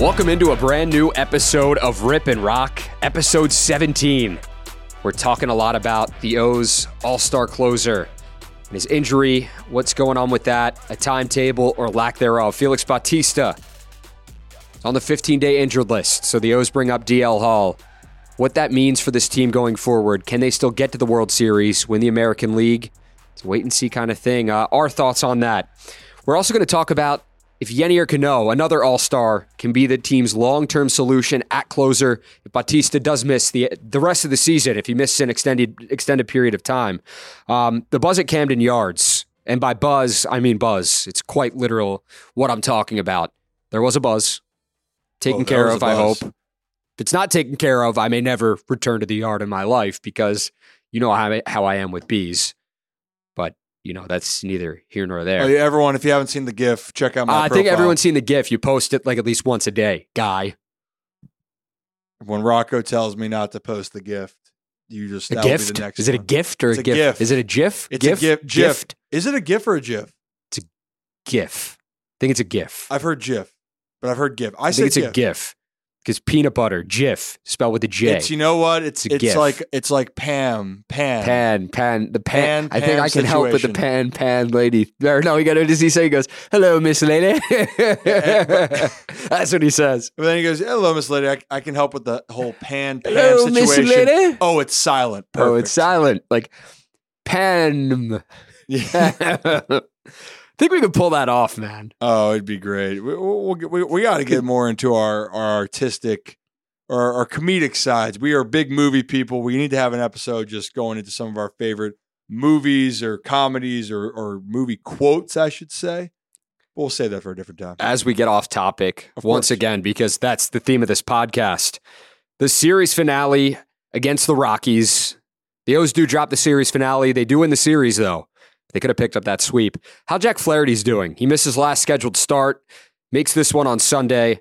Welcome into a brand new episode of Rip and Roc, episode 17. We're talking a lot about the O's all star closer and his injury, what's going on with that, a timetable or lack thereof. Felix Bautista on the 15 day injured list. So the O's bring up DL Hall. What that means for this team going forward. Can they still get to the World Series, win the American League? It's a wait and see kind of thing. Uh, our thoughts on that. We're also going to talk about if Yennier Cano, another All Star, can be the team's long term solution at closer. If Bautista does miss the the rest of the season, if he misses an extended extended period of time, um, the buzz at Camden Yards, and by buzz I mean buzz. It's quite literal what I'm talking about. There was a buzz taken Oh, care of. I hope. If it's not taken care of, I may never return to the yard in my life because you know how I, how I am with bees. You know that's neither here nor there. Oh, yeah, everyone, if you haven't seen the GIF, check out my Uh, I think everyone's seen the GIF. You post it like at least once a day, guy. When Rocco tells me not to post the gift, you just A gift? the next Is it a gift or a a GIF? GIF. Is it a GIF? It's GIF? a GIF. GIF. Is it a GIF or a GIF? It's a GIF. I think it's a GIF. I've heard GIF, but I've heard GIF. I, I say think it's GIF. a GIF because peanut butter, GIF, spelled with a J. It's you know what? It's It's a it's like it's like Pam Pan, Pan, pan, the pan. Pan, I think pan I can help with the pan, pan lady. Or no, he got to he say? He goes, "Hello, Miss Lady." That's what he says. But then he goes, "Hello, Miss Lady. I, I can help with the whole Pan Pam Hello, Miss situation." Lady. Oh, it's silent. Perfect. Oh, it's silent, like pan. Yeah. think we could pull that off, man. Oh, it'd be great. We we'll, we, we got to get more into our, our artistic or our comedic sides. We are big movie people. We need to have an episode just going into some of our favorite movies or comedies or, or movie quotes, I should say. We'll save that for a different time. As we get off topic Of once course. again, because that's the theme of this podcast, the series finale against the Rockies. The O's do drop the series finale. They do win the series, though. They could have picked up that sweep. How Jack Flaherty's doing? He missed his last scheduled start, makes this one on Sunday.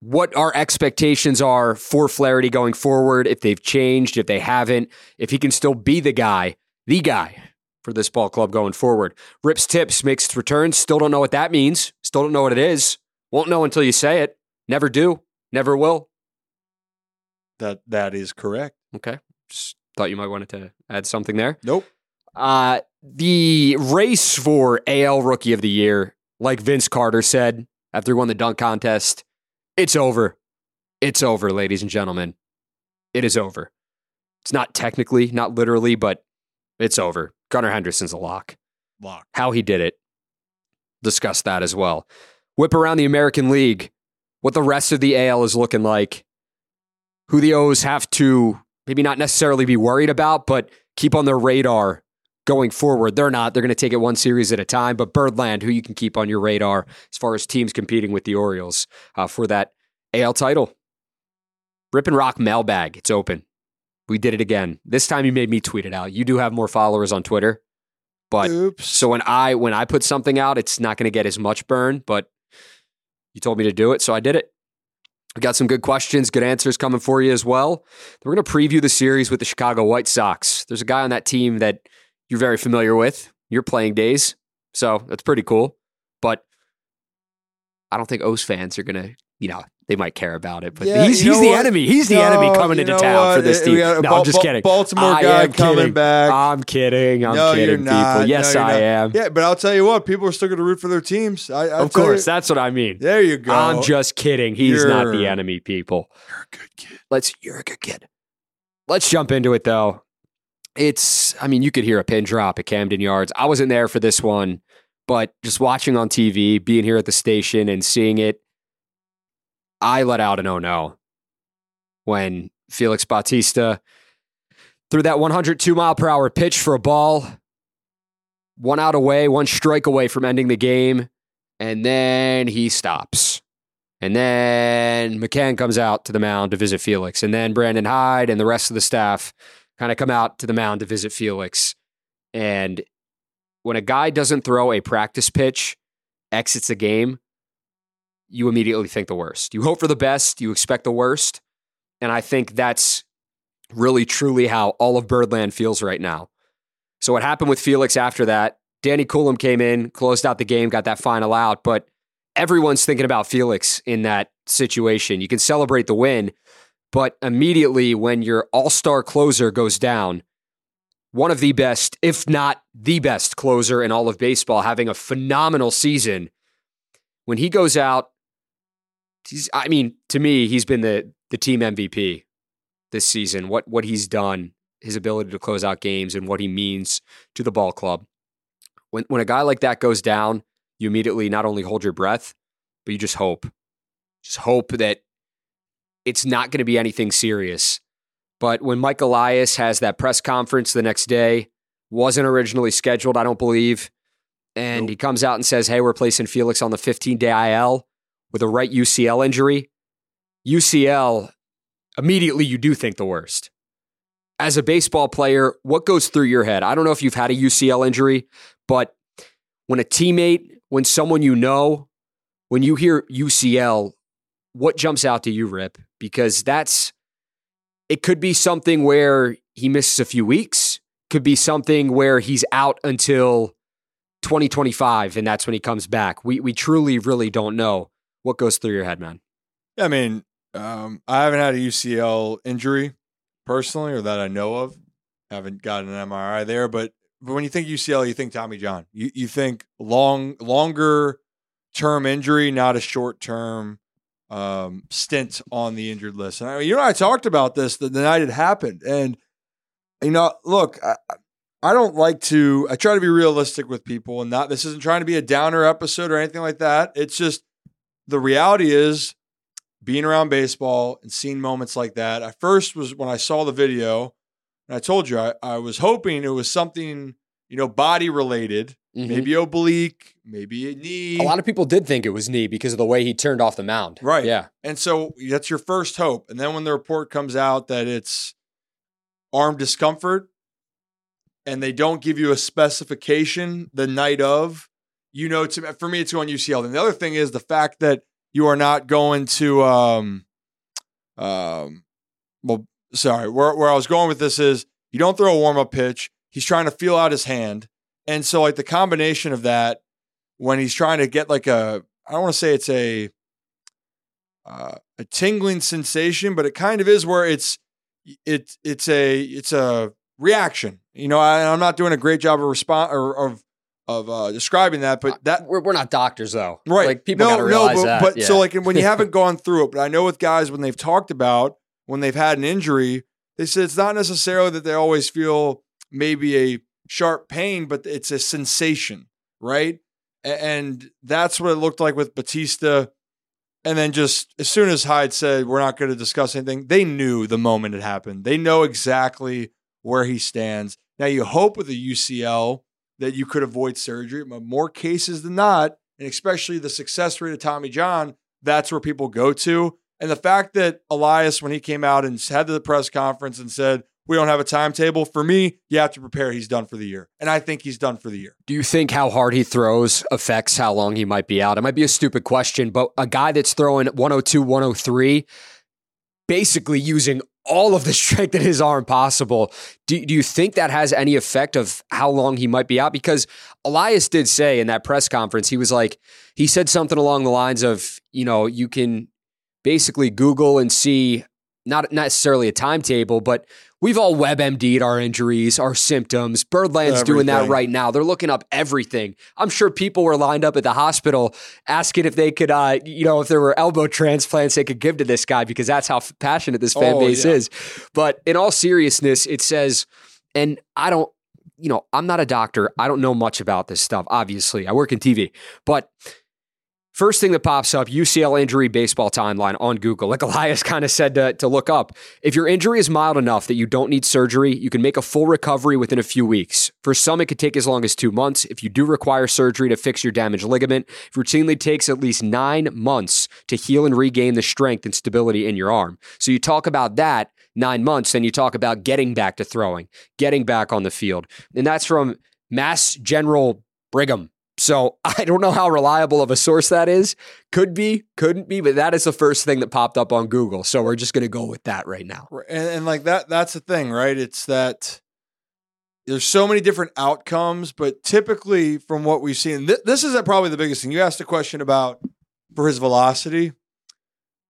What our expectations are for Flaherty going forward, if they've changed, if they haven't, if he can still be the guy, the guy for this ball club going forward. Rips Tips makes its return. Still don't know what that means. Still don't know what it is. Won't know until you say it. Never do. Never will. That That is correct. Okay. Just thought you might wanted to add something there. Nope. Uh, the race for AL Rookie of the Year, like Vince Carter said after he won the dunk contest, it's over. It's over, ladies and gentlemen. It is over. It's not technically, not literally, but it's over. Gunnar Henderson's a lock. Lock. How he did it. Discuss that as well. Whip around the American League, what the rest of the AL is looking like, who the O's have to maybe not necessarily be worried about, but keep on their radar going forward. They're not. They're going to take it one series at a time. But Birdland, who you can keep on your radar as far as teams competing with the Orioles uh, for that AL title. Rip and Roc mailbag. It's open. We did it again. This time you made me tweet it out. You do have more followers on Twitter. But Oops. so when I when I put something out, it's not going to get as much burn, but you told me to do it, so I did it. We got some good questions, good answers coming for you as well. We're going to preview the series with the Chicago White Sox. There's a guy on that team that you're very familiar with, your playing days. So that's pretty cool. But I don't think O's fans are going to you know, they might care about it. But Yeah, he's he's the what? enemy. He's the No, enemy coming into town for this Uh, team. we got a no, Bal- I'm just kidding. Baltimore I guy coming kidding. back. I'm kidding. I'm no, kidding, you're not. people. Yes, No, you're I not. am. Yeah, but I'll tell you what, people are still going to root for their teams. I, of course, you- that's what I mean. there you go. I'm just kidding. He's not the enemy, people. You're a good kid. Let's you're a good kid. Let's jump into it though. It's I mean, you could hear a pin drop at Camden Yards. I wasn't there for this one, but just watching on TV, being here at the station and seeing it, I let out an oh no when Felix Bautista threw that 102 mile per hour pitch for a ball, one out away, one strike away from ending the game, and then he stops. And then McCann comes out to the mound to visit Felix. And then Brandon Hyde and the rest of the staff kind of come out to the mound to visit Felix. And when a guy doesn't throw a practice pitch, exits a game, you immediately think the worst. You hope for the best, you expect the worst. And I think that's really truly how all of Birdland feels right now. So what happened with Felix after that? Danny Coulombe came in, closed out the game, got that final out, but everyone's thinking about Felix in that situation. You can celebrate the win, but immediately when your all-star closer goes down, one of the best, if not the best closer in all of baseball, having a phenomenal season, when he goes out, he's I mean, to me, he's been the the team MVP this season. What what he's done, his ability to close out games and what he means to the ball club. When when a guy like that goes down, you immediately not only hold your breath, but you just hope. Just hope that it's not going to be anything serious. But when Mike Elias has that press conference the next day, wasn't originally scheduled, I don't believe, and Nope. he comes out and says, Hey, we're placing Felix on the 15 day IL with a right UCL injury. UCL, immediately you do think the worst. As a baseball player, what goes through your head? I don't know if you've had a UCL injury, but when a teammate, when someone you know, when you hear UCL, what jumps out to you, Rip? Because that's, it could be something where he misses a few weeks, could be something where he's out until 2025 and that's when he comes back. We, we truly, really don't know what goes through your head, man. I mean, um, I haven't had a UCL injury personally, or that I know of. Haven't gotten an MRI there, but but when you think UCL, you think Tommy John. You you think long longer term injury, not a short term um, stint on the injured list. And I, you know, I talked about this the, the night it happened, and you know, look, I, I don't like to. I try to be realistic with people, and not. This isn't trying to be a downer episode or anything like that. It's just the reality is being around baseball and seeing moments like that. I first was when I saw the video, and I told you I, I was hoping it was something you know body related, maybe oblique, maybe a knee. A lot of people did think it was knee because of the way he turned off the mound. Right. Yeah. And so that's your first hope. And then when the report comes out that it's arm discomfort and they don't give you a specification the night of, you know, to, for me, it's going UCL. And the other thing is the fact that you are not going to, um, um, well, sorry, where, where I was going with this is you don't throw a warm up pitch. He's trying to feel out his hand. And so, like, the combination of that when he's trying to get like a, I don't want to say it's a, uh, a tingling sensation, but it kind of is where it's it it's a it's a reaction. You know, I, I'm not doing a great job of respond or of of uh, describing that, but that We're, we're not doctors though. right. Like people no, got to realize no, but, that. but yeah. so like when you haven't gone through it, but I know with guys when they've talked about when they've had an injury, they said it's not necessarily that they always feel maybe a sharp pain, but it's a sensation, right? And that's what it looked like with Bautista. And then just as soon as Hyde said, we're not going to discuss anything, they knew the moment it happened. They know exactly where he stands. Now, you hope with a UCL that you could avoid surgery, but more cases than not, and especially the success rate of Tommy John, that's where people go to. And the fact that Elias, when he came out and had the press conference and said, we don't have a timetable, for me, you have to prepare he's done for the year. And I think he's done for the year. Do you think how hard he throws affects how long he might be out? It might be a stupid question, but a guy that's throwing 102, 103, basically using all of the strength in his arm possible, do, do you think that has any effect of how long he might be out? Because Elias did say in that press conference, he was like, he said something along the lines of, you know, you can basically Google and see not necessarily a timetable, but we've all WebMD'd our injuries, our symptoms. Birdland's doing that right now. They're looking up everything. I'm sure people were lined up at the hospital asking if they could, uh, you know, if there were elbow transplants they could give to this guy because that's how passionate this fan Oh, base yeah. is. But in all seriousness, it says, and I don't, you know, I'm not a doctor. I don't know much about this stuff. Obviously, I work in TV, but First thing that pops up, UCL injury baseball timeline on Google. Like Elias kind of said to, to look up. If your injury is mild enough that you don't need surgery, you can make a full recovery within a few weeks. For some, it could take as long as two months. If you do require surgery to fix your damaged ligament, it routinely takes at least nine months to heal and regain the strength and stability in your arm. So you talk about that nine months, then you talk about getting back to throwing, getting back on the field. And that's from Mass General Brigham. So I don't know how reliable of a source that is. Could be, couldn't be, but that is the first thing that popped up on Google. So we're just going to go with that right now. And, and like that, that's the thing, right? It's that there's so many different outcomes, but typically from what we've seen, th- this is probably the biggest thing. You asked a question about for his velocity.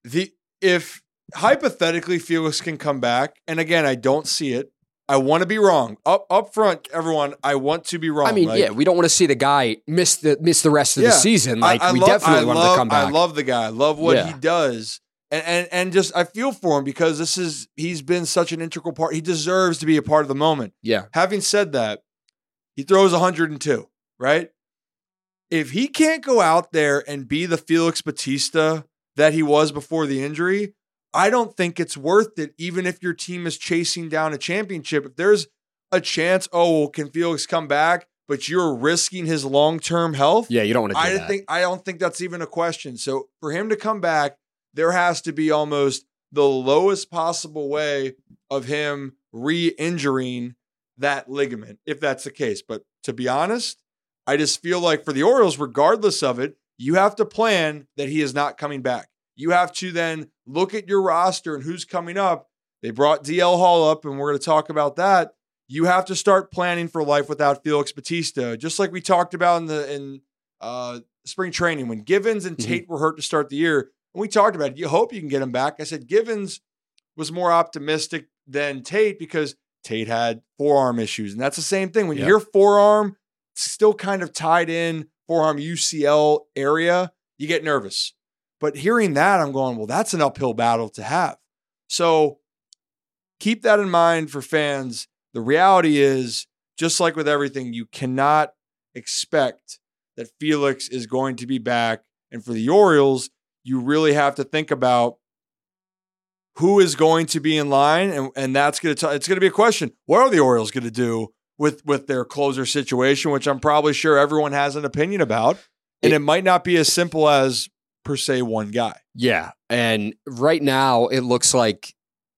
The if hypothetically Felix can come back, and again, I don't see it. I want to be wrong. Up up front, everyone, I want to be wrong. I mean, Like, yeah, we don't want to see the guy miss the miss the rest of the season. Like I, I we love, definitely I want love, to come back. I love the guy. I love what Yeah. he does. And, and and just I feel for him because this is he's been such an integral part. He deserves to be a part of the moment. yeah, Having said that, he throws 102, right? If he can't go out there and be the Felix Bautista that he was before the injury, I don't think it's worth it, even if your team is chasing down a championship. If there's a chance, oh, well, can Felix come back, but you're risking his long term health? yeah, you don't want to do I that. think I don't think that's even a question. So for him to come back, there has to be almost the lowest possible way of him re-injuring that ligament, if that's the case. But to be honest, I just feel like for the Orioles, regardless of it, you have to plan that he is not coming back. You have to then look at your roster and who's coming up. They brought DL Hall up, and we're going to talk about that. You have to start planning for life without Felix Bautista, just like we talked about in the in uh, spring training when Givens and Mhm. Tate were hurt to start the year. And we talked about it. You hope you can get him back. I said Givens was more optimistic than Tate because Tate had forearm issues. And that's the same thing. When Yeah. you hear forearm, still kind of tied in forearm UCL area, you get nervous. But hearing that, I'm going, well, that's an uphill battle to have. So keep that in mind for fans. The reality is, just like with everything, you cannot expect that Felix is going to be back. And for the Orioles, you really have to think about who is going to be in line, and, and that's going to it's going to be a question. What are the Orioles going to do with with their closer situation, which I'm probably sure everyone has an opinion about, and it might not be as simple as per se one guy. Yeah. And right now, it looks like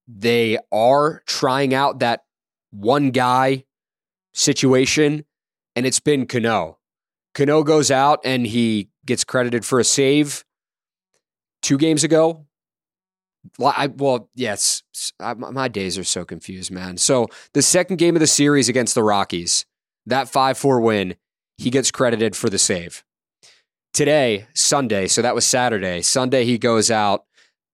they are trying out that one guy situation, and it's been Cano. Cano goes out and he gets credited for a save two games ago. Well, I, well yes, I, my days are so confused, man. So the second game of the series against the Rockies, that 5 4 win, he gets credited for the save today, Sunday, so that was Saturday. Sunday, he goes out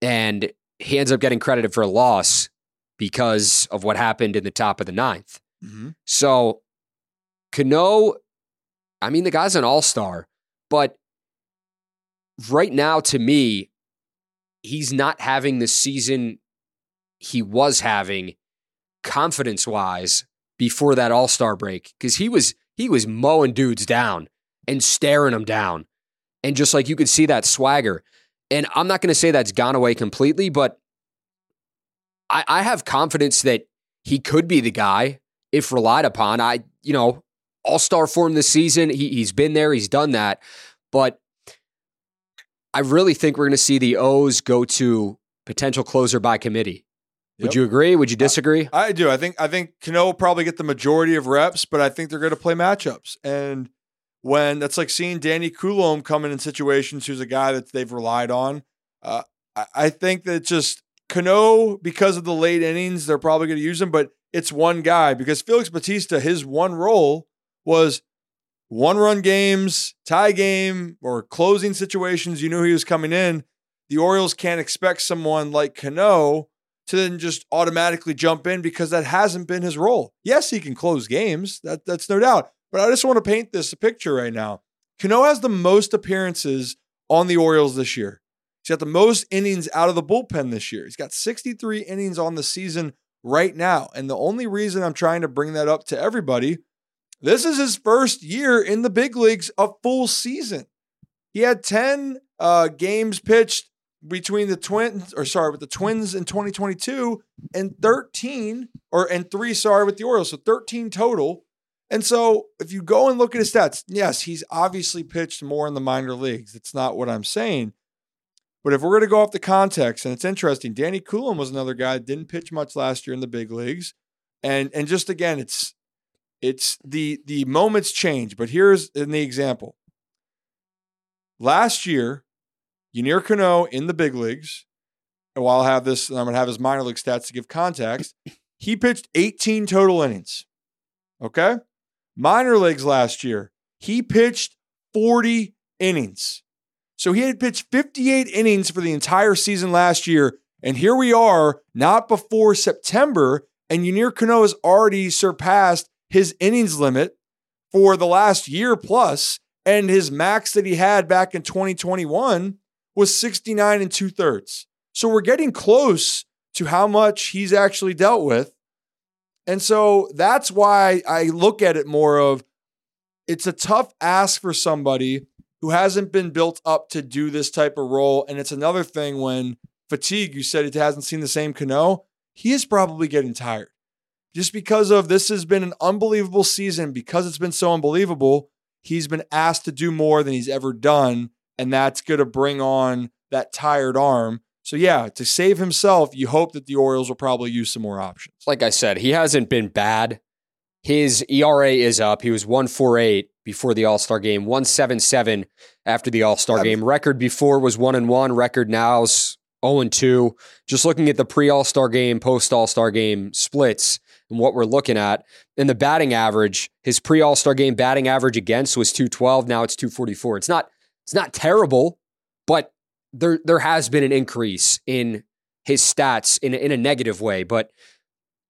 and he ends up getting credited for a loss because of what happened in the top of the ninth. Mm-hmm. So, Cano, I mean, the guy's an all star, but right now, to me, he's not having the season he was having confidence wise before that all star break because he was he was mowing dudes down and staring them down and just like you could see that swagger. And i'm not going to say that's gone away completely but I, I have confidence that he could be the guy if relied upon. I you know all-star form this season. He, he's been there. He's done that. But i really think we're going to see the o's go to potential closer by committee. Would Yep. you agree? Would you disagree? I do. I think I think Cano will probably get the majority of reps, but I think they're going to play matchups. And when that's like seeing Danny Coulombe coming in situations who's a guy that they've relied on. Uh, I, I think that just Cano, because of the late innings, they're probably going to use him, but it's one guy because Felix Bautista, his one role was one run games, tie game, or closing situations. You knew he was coming in. the Orioles can't expect someone like Cano to then just automatically jump in because that hasn't been his role. Yes, he can close games. That, that's no doubt. But I just want to paint this picture right now. Cano has the most appearances on the Orioles this year. He's got the most innings out of the bullpen this year. He's got 63 innings on the season right now. And the only reason I'm trying to bring that up to everybody, this is his first year in the big leagues, a full season. He had 10 uh, games pitched between the Twins, or sorry, with the Twins in 2022, and 13, or and three, sorry, with the Orioles. So 13 total. And so if you go and look at his stats, yes, he's obviously pitched more in the minor leagues. That's not what I'm saying. But if we're going to go off the context, and it's interesting, Danny Coulombe was another guy that didn't pitch much last year in the big leagues, and and just again, it's it's the the moments change. But here's in the example. Last year, Yennier Cano in the big leagues, and while I have this, I'm to have his minor league stats to give context. He pitched 18 total innings. Okay, minor leagues last year, he pitched 40 innings. So he had pitched 58 innings for the entire season last year. And here we are, not before September, and Yennier Cano has already surpassed his innings limit for the last year plus, And his max that he had back in 2021 was 69 and two thirds. So we're getting close to how much he's actually dealt with. And so that's why I look at it more of it's a tough ask for somebody who hasn't been built up to do this type of role. And it's another thing when fatigue, you said it hasn't seen the same Cano, he is probably getting tired. Just because of this has been an unbelievable season, because it's been so unbelievable, he's been asked to do more than he's ever done. And that's going to bring on that tired arm. So, yeah, to save himself, you hope that the Orioles will probably use some more options. Like I said, he hasn't been bad. His ERA is up. He was 148 before the All Star game, 177 after the All Star game. Record before was 1 and 1. Record now is 0 and 2. Just looking at the pre All Star game, post All Star game splits and what we're looking at. In the batting average, his pre All Star game batting average against was 212. Now it's 244. It's not it's not terrible, but there there has been an increase in his stats in in a negative way. But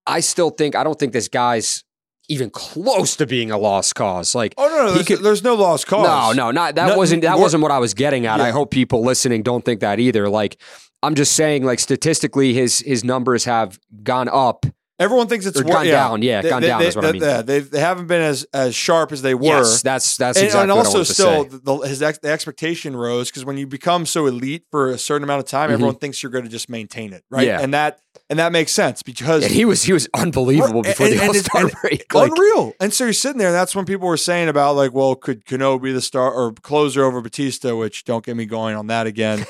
I still think I don't think this guy's even close to being a lost cause. Like, oh no, no there's, could, there's, no lost cause. No, no, not that no, wasn't that wasn't what I was getting at. Yeah. I hope people listening don't think that either. Like, I'm just saying, like statistically, his his numbers have gone up Everyone thinks it's gone yeah. down. Yeah, they, gone they, down they, is what they, I mean. Yeah, they, they haven't been as as sharp as they were. Yes, that's that's and, exactly and also still the, his ex, the expectation rose because when you become so elite for a certain amount of time, mm-hmm. everyone thinks you're going to just maintain it, right? Yeah. and that and that makes sense because yeah, he was he was unbelievable before and, the All Star break, like, unreal. And so you're sitting there, and that's when people were saying about like, well, could Cano be the star or closer over Bautista? Which don't get me going on that again.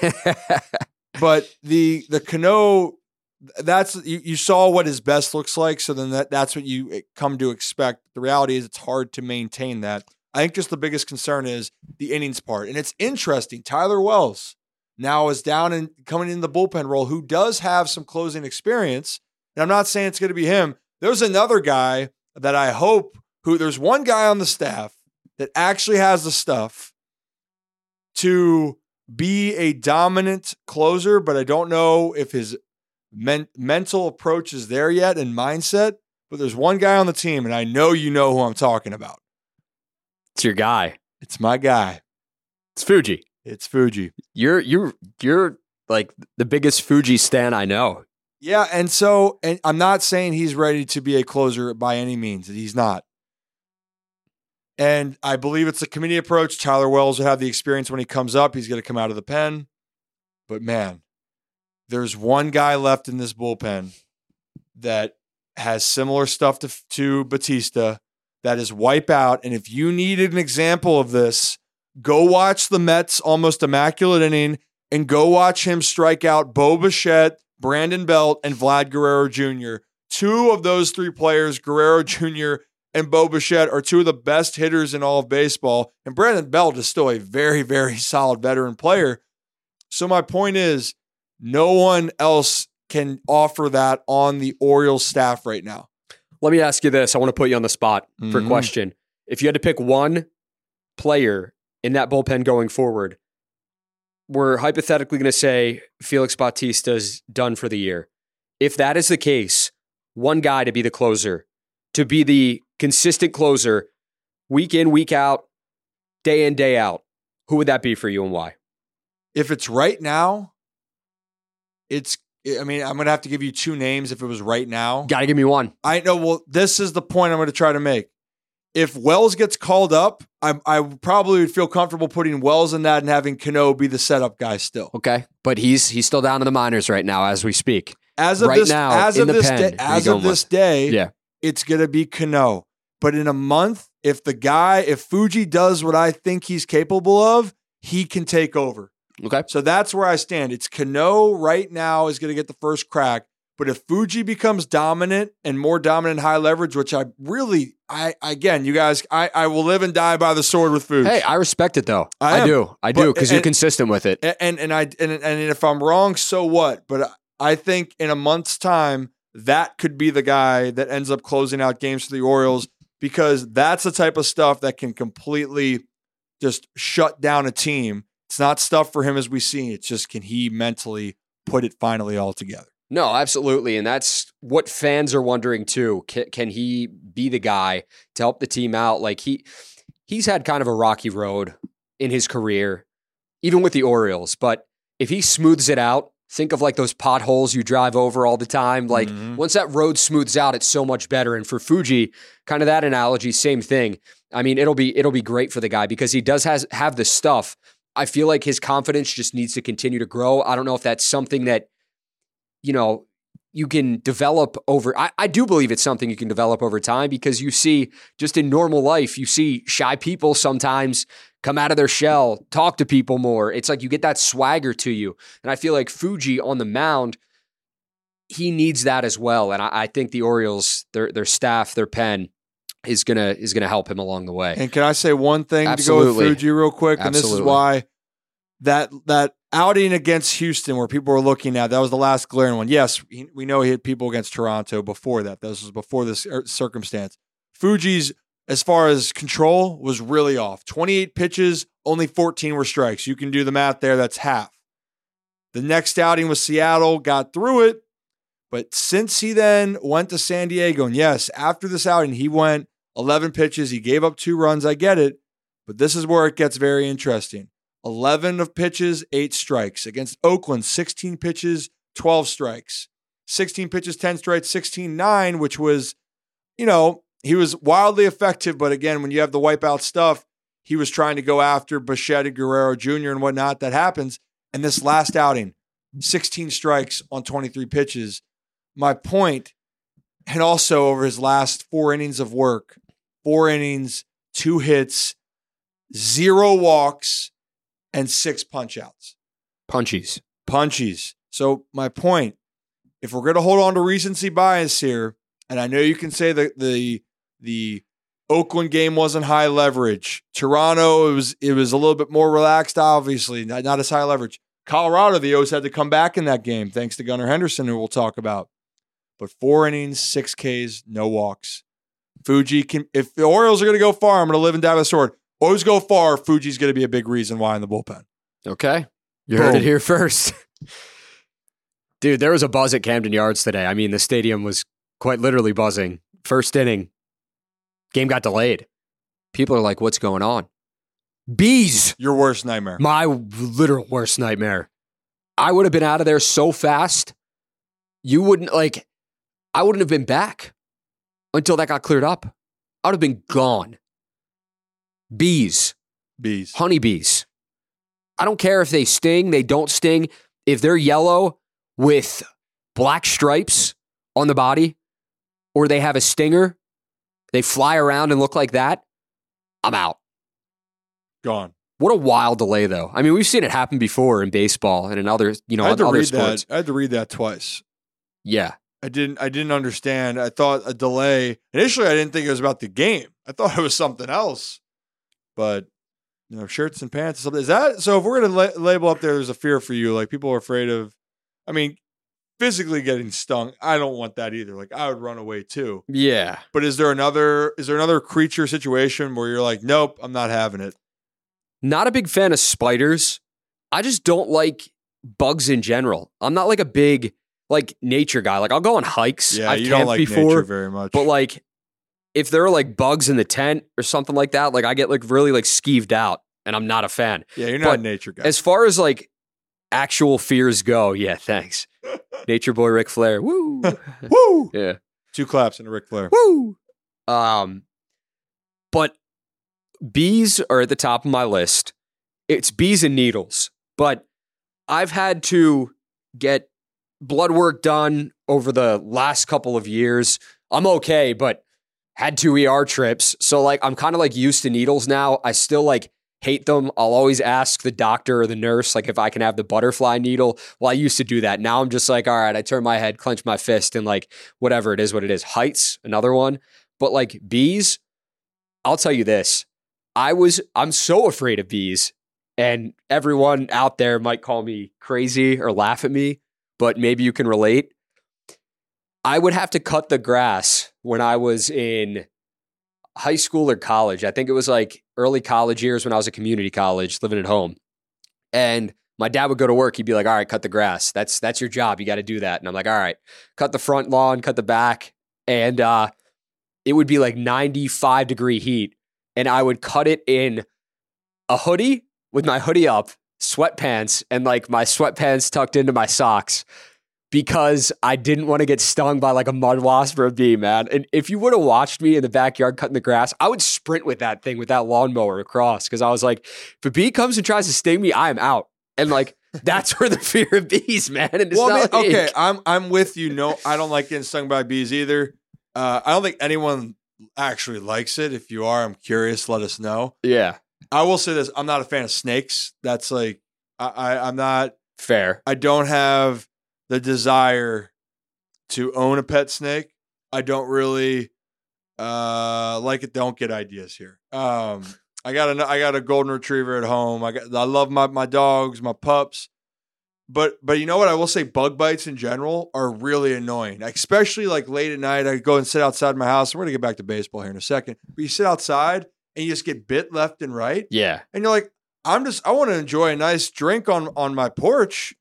but the the Cano that's you, you saw what his best looks like, so then that, that's what you eh, come to expect. The reality is it's hard to maintain that. I think just the biggest concern is the innings part. And it's interesting. Tyler Wells now is down and coming in the bullpen role, who does have some closing experience. And I'm not saying it's going to be him. There's another guy that I hope who there's one guy on the staff that actually has the stuff to be a dominant closer, but I don't know if his men- mental approach is there yet and mindset. But there's one guy on the team, and I know you know who I'm talking about. It's your guy. It's my guy. It's Fuji. It's Fuji. You're you're you're like the biggest Fuji stan I know. Yeah, and so and I'm not saying he's ready to be a closer by any means. He's not. And I believe it's a committee approach. Tyler Wells will have the experience when he comes up. He's going to come out of the pen. But man, there's one guy left in this bullpen that has similar stuff to, to Bautista that is wipe out. And if you needed an example of this, go watch the Mets almost immaculate inning and go watch him strike out Bo Bichette, Brandon Belt, and Vlad Guerrero Jr. Two of those three players, Guerrero Jr. and Bo Bichette, are two of the best hitters in all of baseball. And Brandon Belt is still a very, very solid veteran player. So my point is, no one else can offer that on the Orioles staff right now. Let me ask you this. I want to put you on the spot for mm-hmm. a question. If you had to pick one player in that bullpen going forward, we're hypothetically going to say Felix Bautista's done for the year. If that is the case, one guy to be the closer, to be the consistent closer, week in, week out, day in, day out, who would that be for you and why? If it's right now, it's. I mean, I'm gonna have to give you two names. If it was right now, Got to give me one. I know. Well, this is the point I'm going to try to make. If Wells gets called up, I, I probably would feel comfortable putting Wells in that and having Cano be the setup guy still. Okay, but he's he's still down in the minors right now as we speak. As of Right this, now, as of this pen, day, as of this day, Yeah. it's going to be Cano. But in a month, if the guy, if Fuji does what I think he's capable of, he can take over. Okay, So that's where I stand. It's Cano right now is going to get the first crack. But if Fuji becomes dominant and more dominant high leverage, which I really, I again, you guys, I, I will live and die by the sword with Fuji. hey, I respect it though. I I, do, I do, because you're consistent with it. and and, and I and, and if I'm wrong, so what? But I think in a month's time, that could be the guy that ends up closing out games for the Orioles because that's the type of stuff that can completely just shut down a team. It's not stuff for him as we see. It's just can he mentally put it finally all together. No, absolutely. And that's what fans are wondering too. Can, can he be the guy to help the team out? Like he he's had kind of a rocky road in his career, even with the Orioles. But if he smooths it out, think of like those potholes you drive over all the time. Like Mhm. once that road smooths out, it's so much better. And for Fuji, kind of that analogy, same thing. I mean, it'll be it'll be great for the guy because he does has have the stuff. I feel like his confidence just needs to continue to grow. I don't know if that's something that you know, you can develop over. I, I do believe it's something you can develop over time because you see just in normal life, you see shy people sometimes come out of their shell, talk to people more. It's like you get that swagger to you. And I feel like Fuji on the mound, he needs that as well. And I, I think the Orioles, their their staff, their pen is gonna is gonna help him along the way. And can I say one thing to go Absolutely. with Fuji real quick? And this is why that that outing against Houston, where people were looking at, that was the last glaring one. Yes, we know he had people against Toronto before that. This was before this er, circumstance. Fuji's, as far as control, was really off. 28 pitches, only 14 were strikes. You can do the math there. That's half. The next outing was Seattle, got through it. But since he then went to San Diego, and yes, after this outing, he went 11 pitches. He gave up two runs. I get it. But this is where it gets very interesting. 11 of pitches, eight strikes. Against Oakland, 16 pitches, 12 strikes. 16 pitches, 10 strikes, 16 9, which was, you know, he was wildly effective. But again, when you have the wipeout stuff, he was trying to go after Bichette, Guerrero Jr., and whatnot. That happens. And this last outing, 16 strikes on 23 pitches. My point, and also over his last four innings of work, four innings, two hits, zero walks, and six punch outs. Punchies. Punchies. So my point, if we're gonna hold on to recency bias here, and I know you can say that the the Oakland game wasn't high leverage. Toronto, it was it was a little bit more relaxed, obviously, not, not as high leverage. Colorado, the O's had to come back in that game, thanks to Gunnar Henderson, who we'll talk about. But four innings, six Ks, no walks. Fuji can if the Orioles are gonna go far, I'm gonna live and die with the sword. Always go far, Fuji's gonna be a big reason why in the bullpen. Okay. You heard it here first. Dude, there was a buzz at Camden Yards today. I mean, the stadium was quite literally buzzing. First inning, game got delayed. People are like, what's going on? Bees, Your worst nightmare. my literal worst nightmare. I would have been out of there so fast. You wouldn't, like, I wouldn't have been back until that got cleared up. I would have been gone. Bees Bees. honeybees. I don't care if they sting, they don't sting. If they're yellow with black stripes on the body or they have a stinger, they fly around and look like that, I'm out. Gone. What a wild delay though. I mean, we've seen it happen before in baseball and in other, you know, I had to other read sports. that. I had to read that twice. Yeah. I didn't. I didn't understand. I thought a delay. Initially, I didn't think it was about the game. I thought it was something else. But you know, shirts and pants. And something. Is that so? If we're gonna la- label up there, there's a fear for you. Like people are afraid of. I mean, physically getting stung. I don't want that either. Like I would run away too. Yeah. But is there another? Is there another creature situation where you're like, nope, I'm not having it. Not a big fan of spiders. I just don't like bugs in general. I'm not like a big like nature guy. Like I'll go on hikes. Yeah, I've you don't like before, nature very much. but like if there are like bugs in the tent or something like that, like I get like really like skeeved out, and I'm not a fan. yeah, you're not but a nature guy. As far as like actual fears go, yeah, thanks. Nature boy Ric Flair. Woo. Woo! yeah. Two claps and a Ric Flair. Woo. Um but bees are at the top of my list. It's bees and needles. But I've had to get blood work done over the last couple of years. I'm okay, but had two ER trips. So like I'm kind of like used to needles now. I still like hate them. I'll always ask the doctor or the nurse like if I can have the butterfly needle. Well, I used to do that. Now I'm just like, all right, I turn my head, clench my fist, and like whatever it is, what it is. Heights, another one. But like bees, I'll tell you this. I was I'm so afraid of bees. And everyone out there might call me crazy or laugh at me, but maybe you can relate. I would have to cut the grass when I was in high school or college. I think it was like early college years when I was at community college, living at home. And my dad would go to work. He'd be like, "All right, cut the grass. That's that's your job. You got to do that." And I'm like, "All right, cut the front lawn, cut the back." And uh, it would be like 95 degree heat, and I would cut it in a hoodie with my hoodie up, sweatpants, and like my sweatpants tucked into my socks because I didn't want to get stung by like a mud wasp or a bee, man. And if you would have watched me in the backyard cutting the grass, I would sprint with that thing with that lawnmower across because I was like, if a bee comes and tries to sting me, I am out. And like that's where the fear of bees, man. And it's Well, I not mean, like- okay, I'm I'm with you. No, I don't like getting stung by bees either. Uh, I don't think anyone actually likes it. If you are, I'm curious. Let us know. yeah, I will say this: I'm not a fan of snakes. That's like I, I I'm not. fair. I don't have the desire to own a pet snake. I don't really uh like it. Don't get ideas here. Um, I got a I got a golden retriever at home. I got I love my my dogs, my pups. But but you know what? I will say bug bites in general are really annoying, especially like late at night. I go and sit outside my house. We're gonna get back to baseball here in a second. But you sit outside and you just get bit left and right Yeah, and you're like, I'm just I want to enjoy a nice drink on on my porch,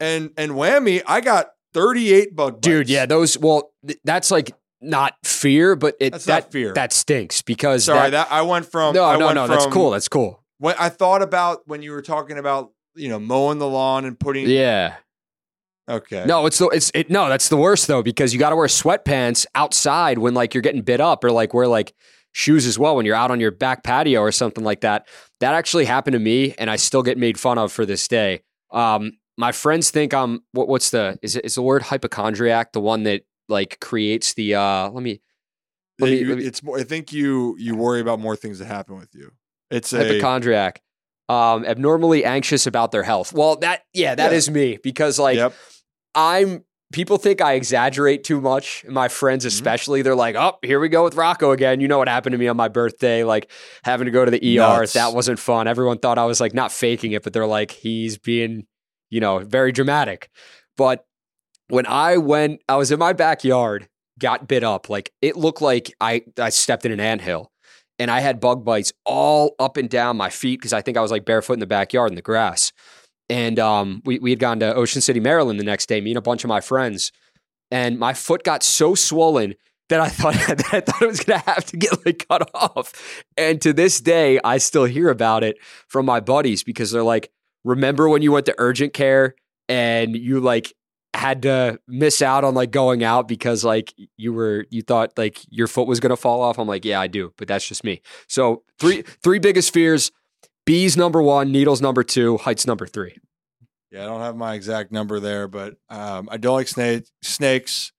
and and whammy, I got 38 bug bites. dude. Yeah, those. Well, th- that's like not fear, but it That's that fear. that stinks because sorry that, that, I went from no I no went no that's cool that's cool. When I thought about when you were talking about you know mowing the lawn and putting Yeah. okay No, it's the it's it no, that's the worst though because you got to wear sweatpants outside when like you're getting bit up or like wear like shoes as well when you're out on your back patio or something like that. That actually happened to me and I still get made fun of for this day. Um my friends think I'm what what's the is it is the word hypochondriac the one that like creates the uh let me let me- let me- it's more. I think you you worry about more things that happen with you. It's a hypochondriac um abnormally anxious about their health. Well, that yeah, that Yeah. is me because like yep. I'm people think I exaggerate too much. My friends, especially, they're like, "Oh, here we go with Rocco again." You know what happened to me on my birthday? Like having to go to the ER. Nuts. That wasn't fun. Everyone thought I was like not faking it, but they're like, he's being, you know, very dramatic. But when I went, I was in my backyard, got bit up. Like it looked like I I stepped in an anthill. And I had bug bites all up and down my feet because I think I was like barefoot in the backyard in the grass. And um, we, we had gone to Ocean City, Maryland the next day, me and a bunch of my friends. And my foot got so swollen that I thought that I thought it was gonna have to get like cut off. And to this day, I still hear about it from my buddies because they're like, remember when you went to urgent care and you like had to miss out on like going out because like you were you thought like your foot was gonna fall off. I'm like, yeah, I do, but that's just me. So three three biggest fears: bees number one, needles number two, heights number three. Yeah, I don't have my exact number there, but um, I don't like snake, snakes.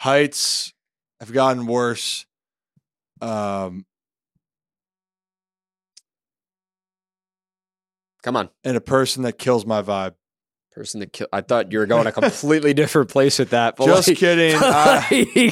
Heights have gotten worse. Um, Come on. and a person that kills my vibe. Person that kill. I thought you were going a completely different place with that. Just like, kidding. Uh,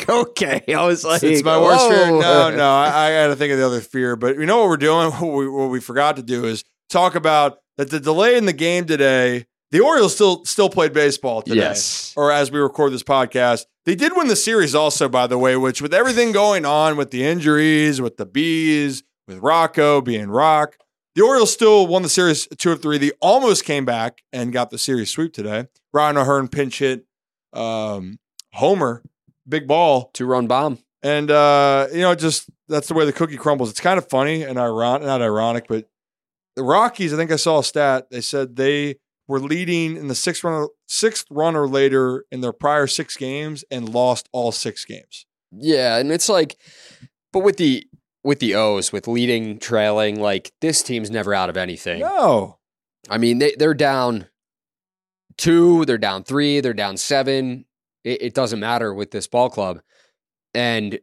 okay, I was like, it's my worst fear. No, no, I, I got to think of the other fear. But you know what we're doing? What we, what we forgot to do is talk about that the delay in the game today. The Orioles still still played baseball today. Yes. or as we record this podcast. They did win the series also, by the way, which with everything going on with the injuries, with the bees, with Rocco being Rock, The Orioles still won the series two of three. They almost came back and got the series sweep today. Ryan O'Hearn pinch hit um, Homer, big ball. Two run bomb. And uh, you know, just that's the way the cookie crumbles. It's kind of funny and ironic, not ironic, but the Rockies. I think I saw a stat. They said they were leading in the sixth run, sixth run or later in their prior six games and lost all six games. Yeah, and it's like, but with the with the O's, with leading, trailing, like this team's never out of anything. No, I mean they they're down two, they're down three, they're down seven. It, it doesn't matter with this ball club. And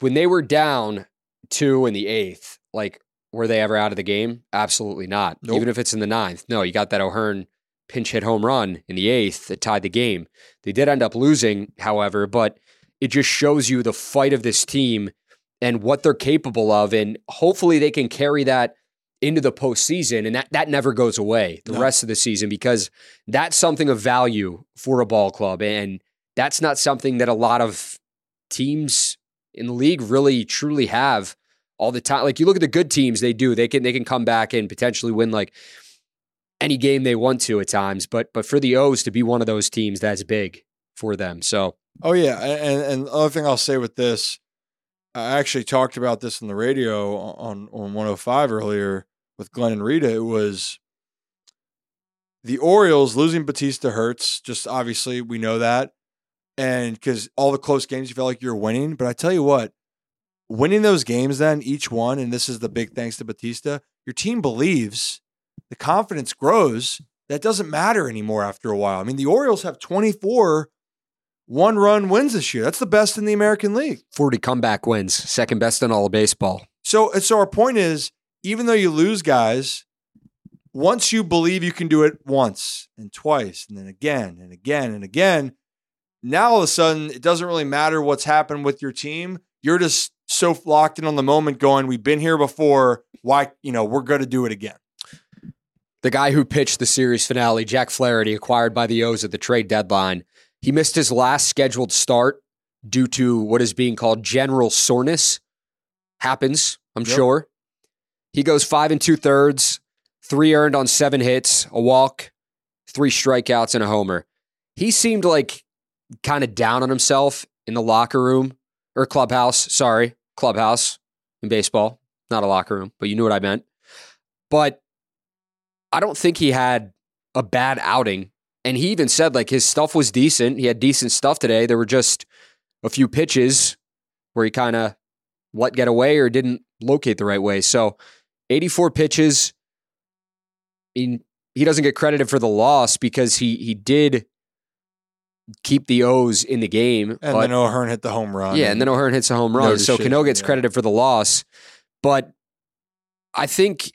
when they were down two in the eighth, like were they ever out of the game? Absolutely not. Nope. Even if it's in the ninth. No, you got that O'Hearn pinch hit home run in the eighth that tied the game. They did end up losing, however, but it just shows you the fight of this team and what they're capable of. And hopefully they can carry that into the postseason. And that, that never goes away the No. rest of the season because that's something of value for a ball club. And that's not something that a lot of teams in the league really truly have all the time. Like you look at the good teams, they do. They can they can come back and potentially win like any game they want to at times. But but for the O's to be one of those teams, that's big for them. So Oh yeah, and and the other thing I'll say with this, I actually talked about this on the radio on on 105 earlier with Glenn and Rita. It was the Orioles losing Bautista hurts. Just obviously we know that, and because all the close games you felt like you're winning. But I tell you what, winning those games then each one, and this is the big thanks to Bautista. Your team believes, the confidence grows. That doesn't matter anymore after a while. I mean, the Orioles have 24 one run wins this year. That's the best in the American League. 40 comeback wins, second best in all of baseball. So, so our point is, even though you lose guys, once you believe you can do it once and twice and then again and again and again, now all of a sudden it doesn't really matter what's happened with your team. You're just so locked in on the moment, going, "We've been here before. Why, you know, we're going to do it again." The guy who pitched the series finale, Jack Flaherty, acquired by the O's at the trade deadline, he missed his last scheduled start due to what is being called general soreness. Happens, I'm Yep. sure. He goes five and two thirds, three earned on seven hits, a walk, three strikeouts, and a homer. He seemed like kind of down on himself in the locker room or clubhouse. Sorry, clubhouse in baseball, not a locker room, but you knew what I meant. But I don't think he had a bad outing. And he even said like his stuff was decent. He had decent stuff today. There were just a few pitches where he kind of let get away or didn't locate the right way. So 84 pitches. I mean, he doesn't get credited for the loss because he he did keep the O's in the game. And but- then O'Hearn hit the home run. yeah, and then O'Hearn hits a home run. So shit, Cano gets yeah. credited for the loss. But I think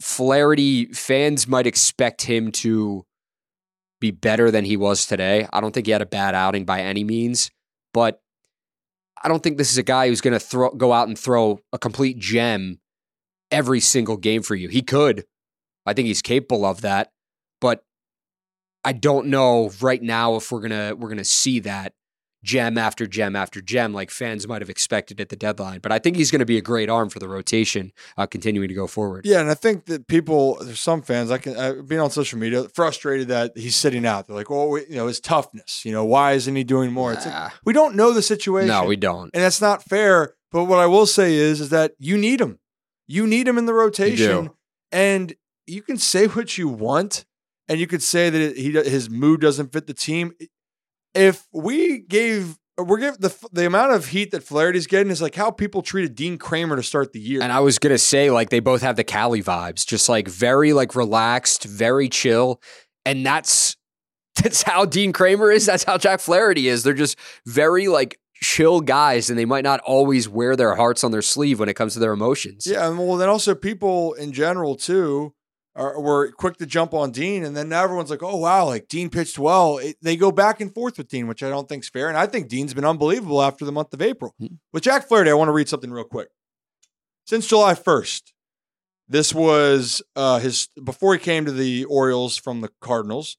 Flaherty fans might expect him to be better than he was today. I don't think he had a bad outing by any means, but I don't think this is a guy who's going to throw go out and throw a complete gem every single game for you. He could. I think he's capable of that, but I don't know right now if we're going to we're going to see that gem after gem after gem like fans might have expected at the deadline. But I think he's going to be a great arm for the rotation uh, continuing to go forward. Yeah, and I think that people, there's some fans, I can, uh, being on social media, frustrated that he's sitting out. They're like, well, we- you know, his toughness, you know, why isn't he doing more? It's like, we don't know the situation. No, we don't. and that's not fair. But what I will say is, is that you need him. You need him in the rotation, and you can say what you want, and you could say that he his mood doesn't fit the team. If we gave, we're giving the the amount of heat that Flaherty's getting is like how people treated Dean Kremer to start the year. And I was gonna say, like, they both have the Cali vibes, just like very like relaxed, very chill. And that's that's how Dean Kremer is. That's how Jack Flaherty is. They're just very like chill guys, and they might not always wear their hearts on their sleeve when it comes to their emotions. Yeah, and well, then also people in general too are were quick to jump on Dean, and then now everyone's like, "Oh wow, like Dean pitched well." It, they go back and forth with Dean, which I don't think's fair, and I think Dean's been unbelievable after the month of April. Hmm. With Jack Flaherty, I want to read something real quick. Since July first, this was uh, his before he came to the Orioles from the Cardinals.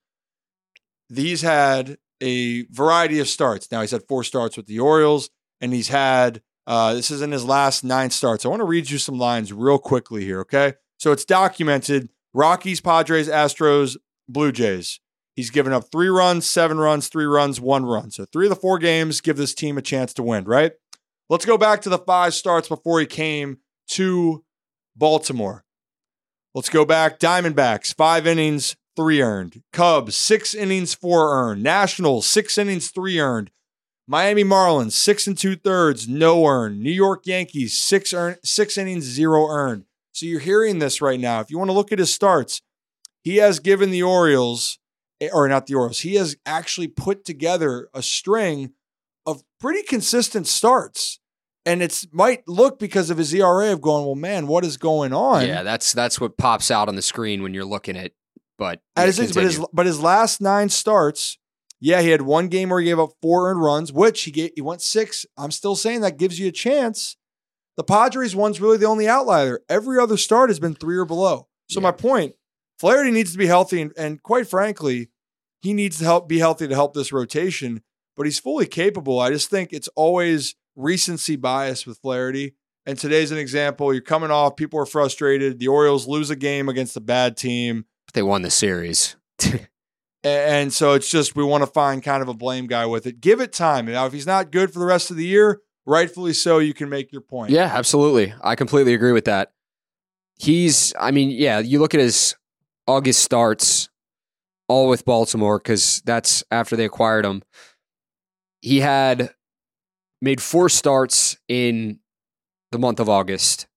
These had a variety of starts. Now he's had four starts with the Orioles, and he's had Uh, this is in his last nine starts. I want to read you some lines real quickly here, okay? So it's documented Rockies, Padres, Astros, Blue Jays. He's given up three runs, seven runs, three runs, one run. So three of the four games give this team a chance to win, right? Let's go back to the five starts before he came to Baltimore. Let's go back. Diamondbacks, five innings, three earned. Cubs, six innings, four earned. Nationals, six innings, three earned. Miami Marlins, six and two thirds, no earned. New York Yankees, six earned, six innings, zero earned. So you're hearing this right now. If you want to look at his starts, he has given the Orioles, eh, or not the Orioles, he has actually put together a string of pretty consistent starts. And it's might look because of his ERA of going, well, man, what is going on? Yeah, that's that's what pops out on the screen when you're looking at. But his, but his but his last nine starts, yeah, he had one game where he gave up four earned runs, which he gave, he went six. I'm still saying that gives you a chance. The Padres one's really the only outlier. Every other start has been three or below. So Yeah. my point, Flaherty needs to be healthy, and, and quite frankly, he needs to help be healthy to help this rotation. But he's fully capable. I just think it's always recency bias with Flaherty. And today's an example. You're coming off, people are frustrated. The Orioles lose a game against a bad team. But they won the series. And so it's just we want to find kind of a blame guy with it. Give it time. Now, if he's not good for the rest of the year, rightfully so, you can make your point. Yeah, absolutely. I completely agree with that. He's, I mean, yeah, you look at his August starts, all with Baltimore, because that's after they acquired him. He had made four starts in the month of August.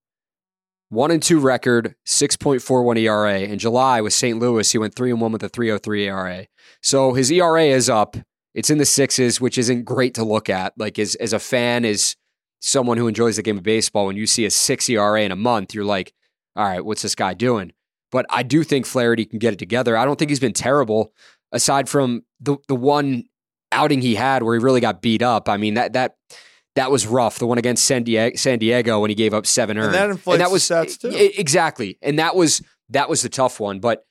One and two record, 6.41 ERA. In July with St. Louis, he went three and one with a 303 ERA. So his ERA is up. It's in the sixes, which isn't great to look at. Like as as a fan, as someone who enjoys the game of baseball, when you see a six ERA in a month, you're like, all right, what's this guy doing? But I do think Flaherty can get it together. I don't think he's been terrible, aside from the the one outing he had where he really got beat up. I mean that that that was rough. The one against San Diego, San Diego when he gave up seven And earned, that inflates that was stats, too. exactly, and that was that was the tough one. But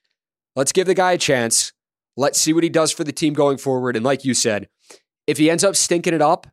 let's give the guy a chance. Let's see what he does for the team going forward. And like you said, if he ends up stinking it up,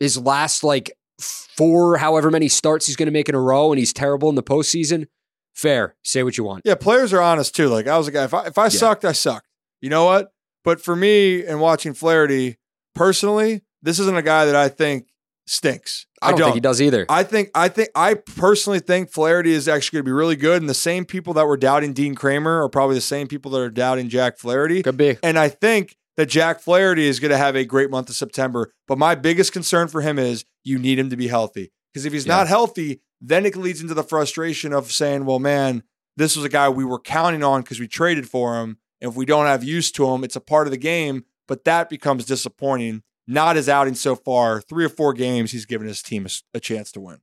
his last like four, however many starts he's going to make in a row, and he's terrible in the postseason, fair. Say what you want. Yeah, players are honest too. Like I was a guy, if I if I sucked, I sucked. You know what? But for me and watching Flaherty, personally, this isn't a guy that I think stinks. I don't, think he does either. I think I think I personally think Flaherty is actually going to be really good, and the same people that were doubting Dean Kremer are probably the same people that are doubting Jack Flaherty. Could be. And I think that Jack Flaherty is going to have a great month of September. But my biggest concern for him is you need him to be healthy. Because if he's Yeah. not healthy, then it leads into the frustration of saying, well, man, this was a guy we were counting on because we traded for him. And if we don't have use to him, it's a part of the game. But that becomes disappointing. Not his outing so far. Three or four games, he's given his team a chance to win.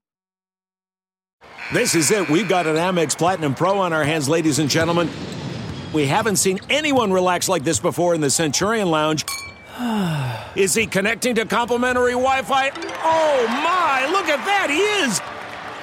This is it. We've got an Amex Platinum Pro on our hands, ladies and gentlemen. We haven't seen anyone relax like this before in the Centurion Lounge. Is he connecting to complimentary Wi Fi? Oh my, look at that, he is!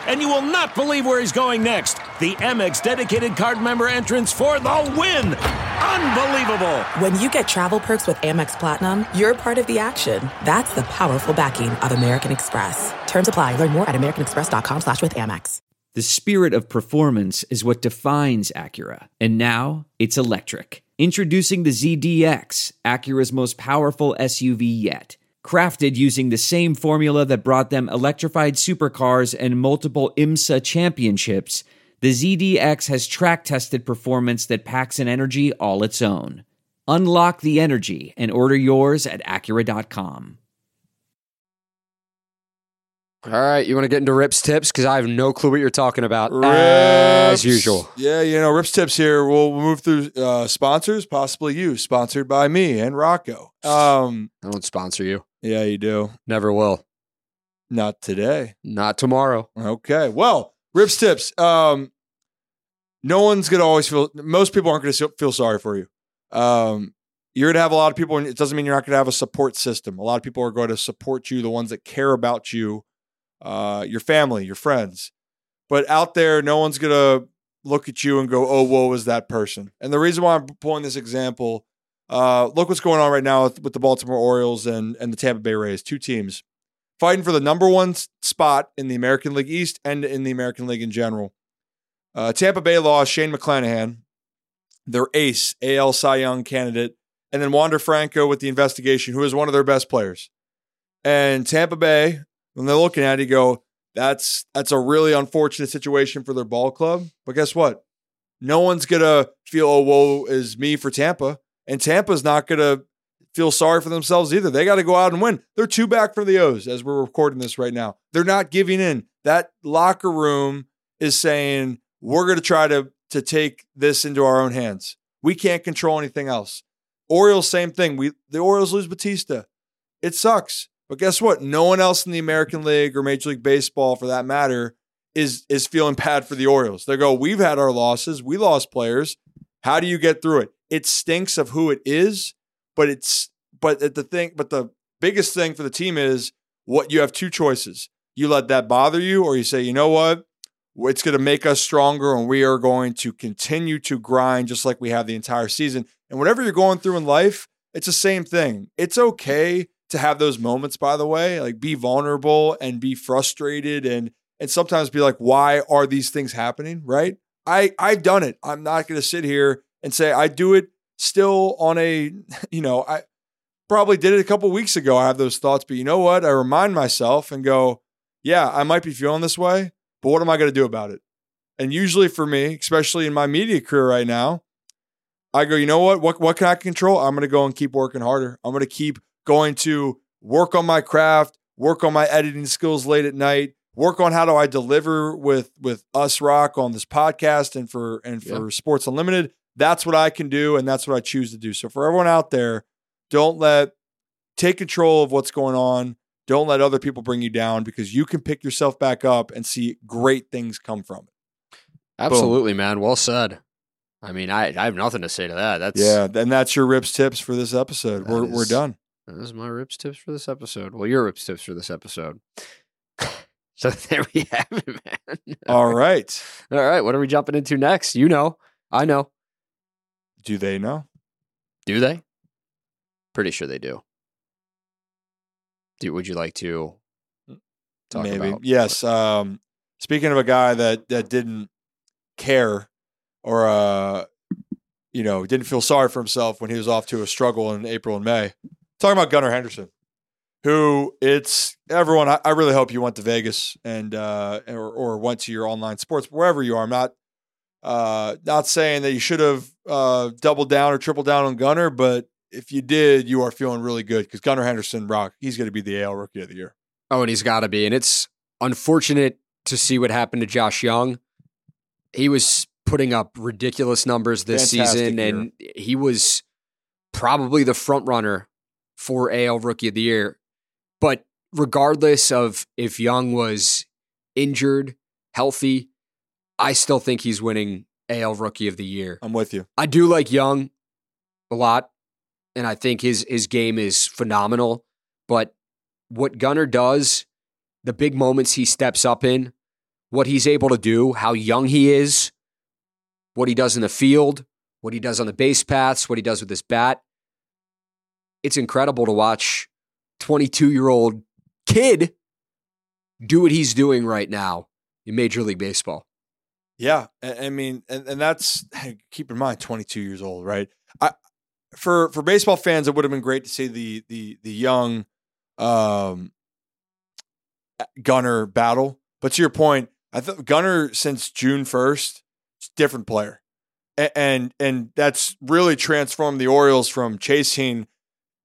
And you will not believe where he's going next. The Amex dedicated card member entrance for the win! Unbelievable! When you get travel perks with Amex Platinum, you're part of the action. That's the powerful backing of American Express. Terms apply. Learn more at americanexpress.com slash with Amex. The spirit of performance is what defines Acura. And now it's electric. Introducing the ZDX, Acura's most powerful SUV yet. Crafted using the same formula that brought them electrified supercars and multiple IMSA championships, the ZDX has track tested performance that packs an energy all its own. Unlock the energy and order yours at Acura.com. All right, you want to get into Rip's tips because I have no clue what you're talking about as usual. Yeah, you know, Rips Tips here. We'll, we'll move through uh, sponsors, possibly you, sponsored by me and Rocco. Um, I don't sponsor you. Yeah, you do. Never will. Not today. Not tomorrow. Okay. Well, Rips Tips. Um, no one's gonna always feel. Most people aren't gonna feel sorry for you. Um, you're gonna have a lot of people, and it doesn't mean you're not gonna have a support system. A lot of people are going to support you, the ones that care about you, uh, your family, your friends. But out there, no one's gonna look at you and go, "Oh, woe is that person." And the reason why I'm pulling this example, uh, look what's going on right now with, with the Baltimore Orioles and and the Tampa Bay Rays, two teams. fighting for the number one spot in the American League East and in the American League in general. Uh, Tampa Bay lost Shane McClanahan, their ace, AL Cy Young candidate, and then Wander Franco with the investigation, who is one of their best players. And Tampa Bay, when they're looking at it, go, that's that's a really unfortunate situation for their ball club. But guess what? No one's gonna feel, oh, woe is me for Tampa. And Tampa's not gonna feel sorry for themselves either. They got to go out and win. They're two back from the O's as we're recording this right now. They're not giving in. That locker room is saying, we're going to try to, to take this into our own hands. We can't control anything else. Orioles, same thing. We the Orioles lose Bautista. It sucks. But guess what? No one else in the American League or Major League Baseball, for that matter, is is feeling bad for the Orioles. They go, we've had our losses. We lost players. How do you get through it? It stinks of who it is, but it's but the thing, but the biggest thing for the team is what you have two choices. You let that bother you, or you say, you know what? It's going to make us stronger, and we are going to continue to grind just like we have the entire season. And whatever you're going through in life, it's the same thing. It's okay to have those moments, by the way, like be vulnerable and be frustrated and and sometimes be like, why are these things happening? Right. I, I've done it. I'm not going to sit here and say I do it still on a, you know, I probably did it a couple weeks ago. I have those thoughts, but you know what? I remind myself and go, yeah, I might be feeling this way, but what am I going to do about it? And usually for me, especially in my media career right now, I go, you know what? What what can I control? I'm going to go and keep working harder. I'm going to keep going to work on my craft, work on my editing skills late at night, work on how do I deliver with with us rock on this podcast and for and for yeah. Sports Unlimited. That's what I can do and that's what I choose to do. So for everyone out there, don't let take control of what's going on. Don't let other people bring you down because you can pick yourself back up and see great things come from it. Absolutely, Boom. man. Well said. I mean, I, I have nothing to say to that. That's yeah, and that's your rips tips for this episode. We're is, we're done. That is my rips tips for this episode. Well, your rips tips for this episode. So there we have it, man. All right. All right. What are we jumping into next? You know. I know. Do they know? Do they? Pretty sure they do. do would you like to talk Maybe. about? Yes. Um, speaking of a guy that that didn't care or uh, you know, didn't feel sorry for himself when he was off to a struggle in April and May. Talking about Gunnar Henderson who it's everyone. I, I, really hope you went to Vegas and uh, or, or went to your online sports wherever you are. I'm not uh, not saying that you should have uh, doubled down or tripled down on Gunnar, but if you did, you are feeling really good because Gunnar Henderson, Rock, he's going to be the AL Rookie of the Year. Oh, and he's got to be. And it's unfortunate to see what happened to Josh Jung. He was putting up ridiculous numbers this Fantastic season, year. and he was probably the front runner for AL Rookie of the Year. But regardless of if Jung was injured, healthy, I still think he's winning AL Rookie of the Year. I'm with you. I do like Jung a lot, and I think his his game is phenomenal. But what Gunnar does, the big moments he steps up in, what he's able to do, how young he is, what he does in the field, what he does on the base paths, what he does with his bat. It's incredible to watch 22 year old kid do what he's doing right now in Major League Baseball. Yeah, I mean, and, and that's keep in mind, 22 years old, right? I for for baseball fans, it would have been great to see the the the young um, Gunnar battle. But to your point, I thought Gunnar since June 1st, different player, and, and and that's really transformed the Orioles from chasing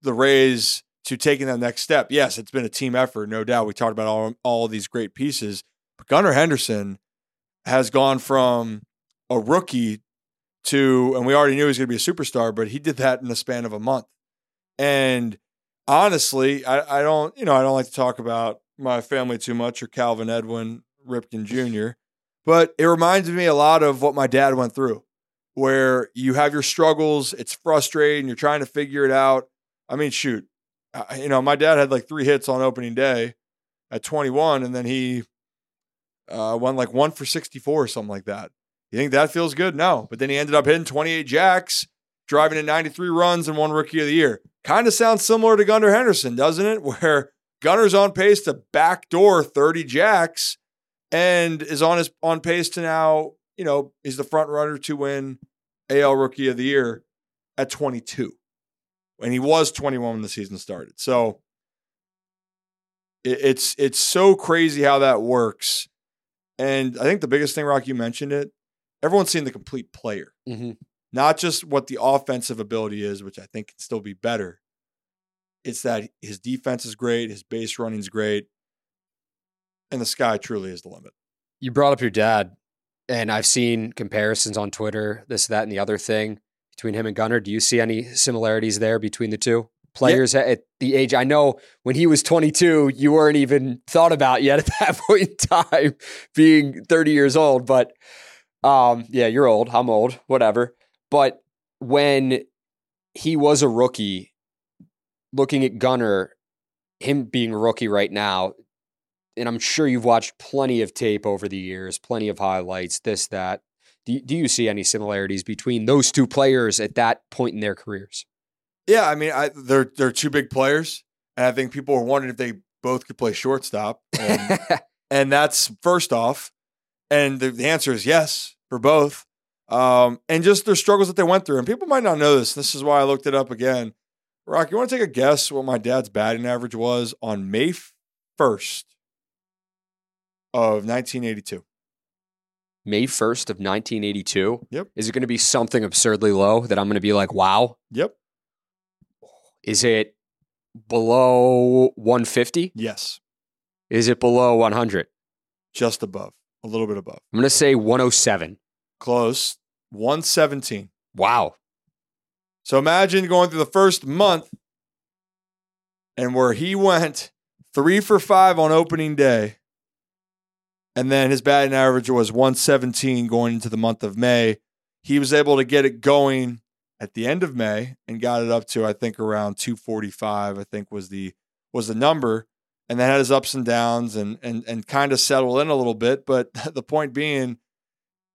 the Rays to taking that next step. Yes, it's been a team effort, no doubt. We talked about all, all these great pieces, but Gunnar Henderson has gone from a rookie to, and we already knew he was going to be a superstar, but he did that in the span of a month. And honestly, I, I don't, you know, I don't like to talk about my family too much or Calvin Edwin Ripken Jr., but it reminds me a lot of what my dad went through, where you have your struggles, it's frustrating, you're trying to figure it out. I mean, shoot, you know, my dad had like three hits on opening day at 21, and then he uh, went like one for 64 or something like that. You think that feels good? No. But then he ended up hitting 28 jacks, driving in 93 runs, and one rookie of the year. Kind of sounds similar to Gunnar Henderson, doesn't it? Where Gunnar's on pace to backdoor 30 jacks and is on his on pace to now, you know, he's the front runner to win AL Rookie of the Year at 22. And he was 21 when the season started. So it's it's so crazy how that works. And I think the biggest thing, Rock, you mentioned it. Everyone's seen the complete player, Mm-hmm. not just what the offensive ability is, which I think can still be better. It's that his defense is great, his base running is great, and the sky truly is the limit. You brought up your dad, and I've seen comparisons on Twitter, this, that, and the other thing between him and Gunnar. Do you see any similarities there between the two players at- the age? I know when he was 22, you weren't even thought about yet at that point in time, being 30 years old. But um, yeah, you're old. I'm old. Whatever. But when he was a rookie, looking at Gunnar, him being a rookie right now, and I'm sure you've watched plenty of tape over the years, plenty of highlights, this, that. Do you see any similarities between those two players at that point in their careers? Yeah, I mean, I, they're they're two big players, and I think people were wondering if they both could play shortstop, and, and that's first off, and the, the answer is yes for both, um, and just their struggles that they went through, and people might not know this. This is why I looked it up again. Rock, you want to take a guess what my dad's batting average was on May first of 1982? May 1st of 1982. Yep. Is it going to be something absurdly low that I'm going to be like, wow? Yep. Is it below 150? Yes, Is it below 100? just above, a little bit above. I'm going to say 107. Close, 117. Wow. So imagine going through the first month and where he went three for five on opening day. And then his batting average was 117 going into the month of May. He was able to get it going at the end of May and got it up to, I think, around 245, I think was the was the number. And that had his ups and downs and and and kind of settled in a little bit. But the point being,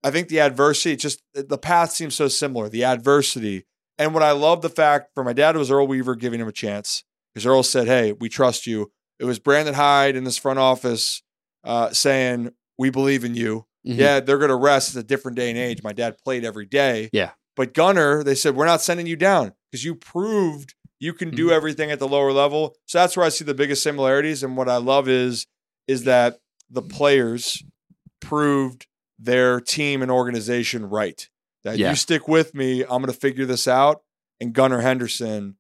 I think the adversity, just the path seems so similar. The adversity, and what I love the fact for my dad was Earl Weaver giving him a chance because Earl said, "Hey, we trust you." It was Brandon Hyde in this front office uh, saying, "We believe in you." Mhm. Yeah, they're going to rest. It's a different day and age. My dad played every day. Yeah. But Gunnar, they said, "We're not sending you down because you proved you can do Mhm. everything at the lower level." So that's where I see the biggest similarities. And what I love is is that the players proved their team and organization right. That Yeah. you stick with me, I'm going to figure this out. And Gunnar Henderson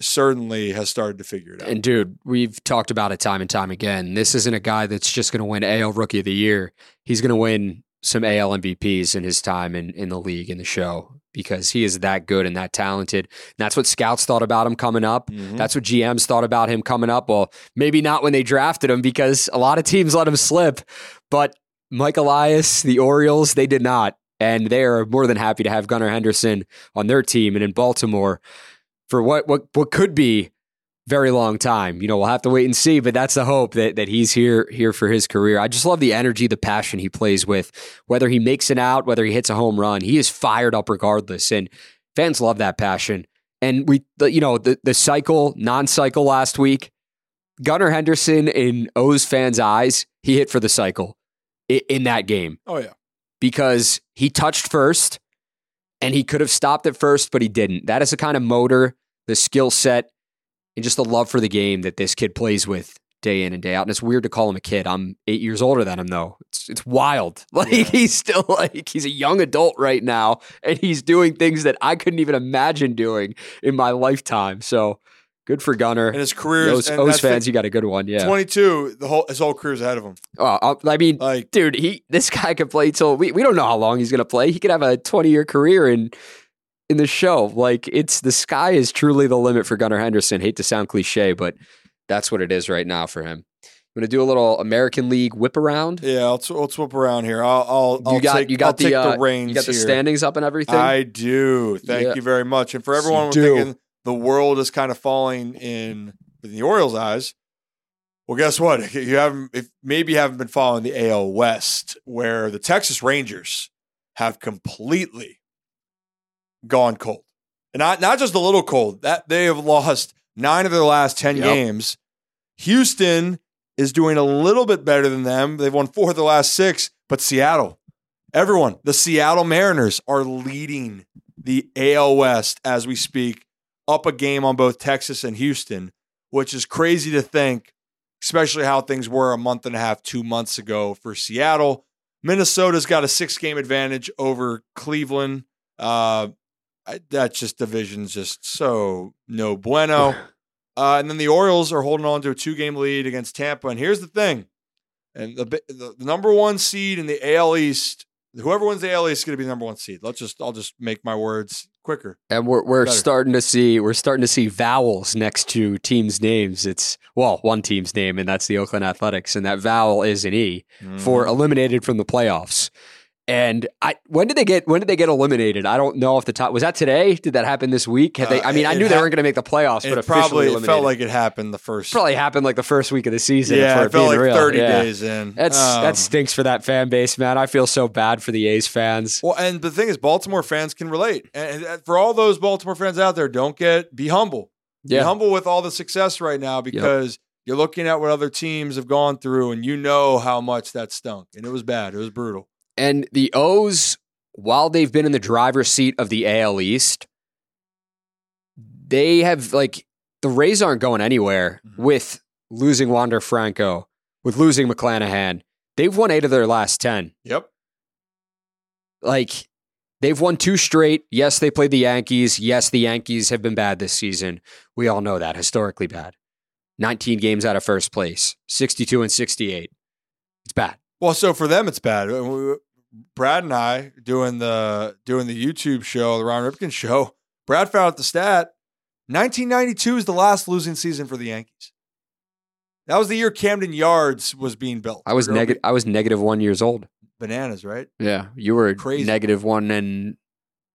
certainly has started to figure it out. And dude, we've talked about it time and time again. This isn't a guy that's just going to win AL Rookie of the Year. He's going to win some AL MVPs in his time in, in the league, in the show, because he is that good and that talented. And that's what scouts thought about him coming up. Mhm. That's what GMs thought about him coming up. Well, maybe not when they drafted him because a lot of teams let him slip. But Mike Elias, the Orioles, they did not. And they are more than happy to have Gunnar Henderson on their team and in Baltimore for what what what could be very long time. You know, we'll have to wait and see, but that's the hope that that he's here here for his career. I just love the energy, the passion he plays with. Whether he makes it out, whether he hits a home run, he is fired up regardless. And fans love that passion. And we, the, you know, the the cycle, non-cycle last week, Gunnar Henderson in O's fans' eyes, he hit for the cycle i- in that game oh yeah. because he touched first and he could have stopped at first, but he didn't. That is the kind of motor, the skill set, and just the love for the game that this kid plays with day in and day out. And it's weird to call him a kid. I'm eight years older than him, though. It's it's wild. Like Yeah. he's still like he's a young adult right now, and he's doing things that I couldn't even imagine doing in my lifetime. So good for Gunnar. And his career O's, O's that's the- fans, you got a good one. Yeah. 22, the whole his whole career's ahead of him. Oh, I mean, Like dude, he this guy could play till we, we don't know how long he's gonna play. He could have a twenty year career in in the show. Like it's the sky is truly the limit for Gunnar Henderson. Hate to sound cliche, but that's what it is right now for him. I'm gonna do a little American League whip around. yeah, let's let's whip around here. I'll I'll, I'll you got take, you got I'll the, take uh, the reins you got the here. standings up and everything. I do. Thank Yeah. you very much. And for everyone do. thinking the world is kind of falling in in the Orioles' eyes, well, guess what? You haven't if maybe you haven't been following the AL West, where the Texas Rangers have completely gone cold. And not not just a little cold. That they have lost nine of their last ten Yep. games. Houston is doing a little bit better than them. They've won four of the last six, but Seattle, everyone, the Seattle Mariners are leading the AL West as we speak, up a game on both Texas and Houston, which is crazy to think, especially how things were a month and a half, two months ago for Seattle. Minnesota's got a six game advantage over Cleveland. Uh, I, that's just division's just so no bueno. Uh, and then the Orioles are holding on to a two game lead against Tampa. And here's the thing and the, the, the number one seed in the AL East, whoever wins the AL East is going to be the number one seed. Let's just, I'll just make my words quicker. And we're we're Better. starting to see we're starting to see vowels next to teams' names. It's well, one team's name, and that's the Oakland Athletics, and that vowel is an E for Mm-hmm. eliminated from the playoffs. And I when did they get when did they get eliminated? I don't know if the top was that today. Did that happen this week? Had they? Uh, I mean, I it knew they weren't going to make the playoffs, but It probably it felt like it happened the first. probably happened like the first week of the season. yeah, for it felt like real. 30 Yeah. days in. That's Um, that stinks for that fan base, man. I feel so bad for the A's fans. Well, and the thing is, Baltimore fans can relate. And for all those Baltimore fans out there, don't get be humble. Be Yeah, humble with all the success right now because you're looking at what other teams have gone through, and you know how much that stunk, and it was bad. It was brutal. And the O's, while they've been in the driver's seat of the AL East, they have like the Rays aren't going anywhere Mhm. with losing Wander Franco, with losing McClanahan. They've won eight of their last 10. Yep. Like they've won two straight. Yes, they played the Yankees. Yes, the Yankees have been bad this season. We all know that, historically bad. 19 games out of first place, 62 and 68. It's bad. Well, so for them, it's bad. Brad and I doing the doing the YouTube show, the Ron Ripken show. Brad found out the stat: 1992 is the last losing season for the Yankees. That was the year Camden Yards was being built. I was negative. I was negative one years old. bananas, right? Yeah, you were Crazy. negative one and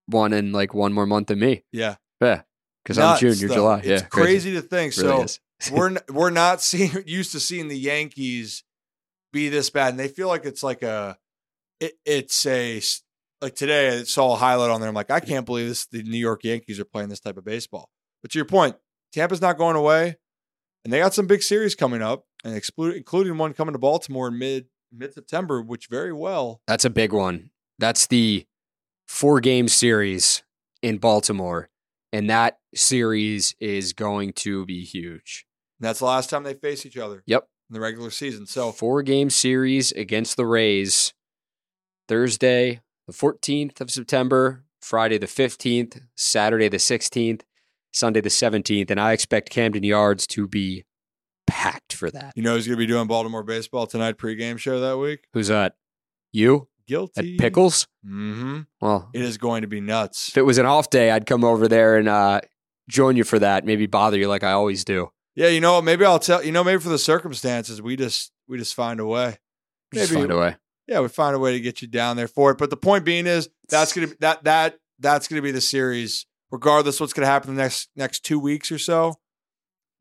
one and like one more month than me. Yeah, Yeah, because I'm June, you're though. July. It's yeah, crazy, to think. Really so we're n- we're not seeing used to seeing the Yankees be this bad, and they feel like it's like a it, it's a like today I saw a highlight on there. I'm like, I can't believe this. The New York Yankees are playing this type of baseball. But to your point, Tampa's not going away, and they got some big series coming up, and exclu- including one coming to Baltimore in mid mid September, which very well. That's a big one. That's the four game series in Baltimore, and that series is going to be huge. And that's the last time they face each other Yep, in the regular season. So four game series against the Rays. Thursday, the 14th of September, Friday the 15th, Saturday the 16th, Sunday the 17th, and I expect Camden Yards to be packed for that. you know who's going to be doing Baltimore baseball tonight pregame show that week? Who's that? You Guilty. at Pickles? Mm-hmm. Well, It is going to be nuts. if it was an off day, I'd come over there and uh, join you for that. Maybe bother you like I always do. Yeah, you know, maybe I'll tell you know, maybe for the circumstances, we just we just find a way. Just find a way. Yeah, we find a way to get you down there for it. But the point being is that's gonna be that that that's gonna be the series, regardless what's gonna happen the next next two weeks or so.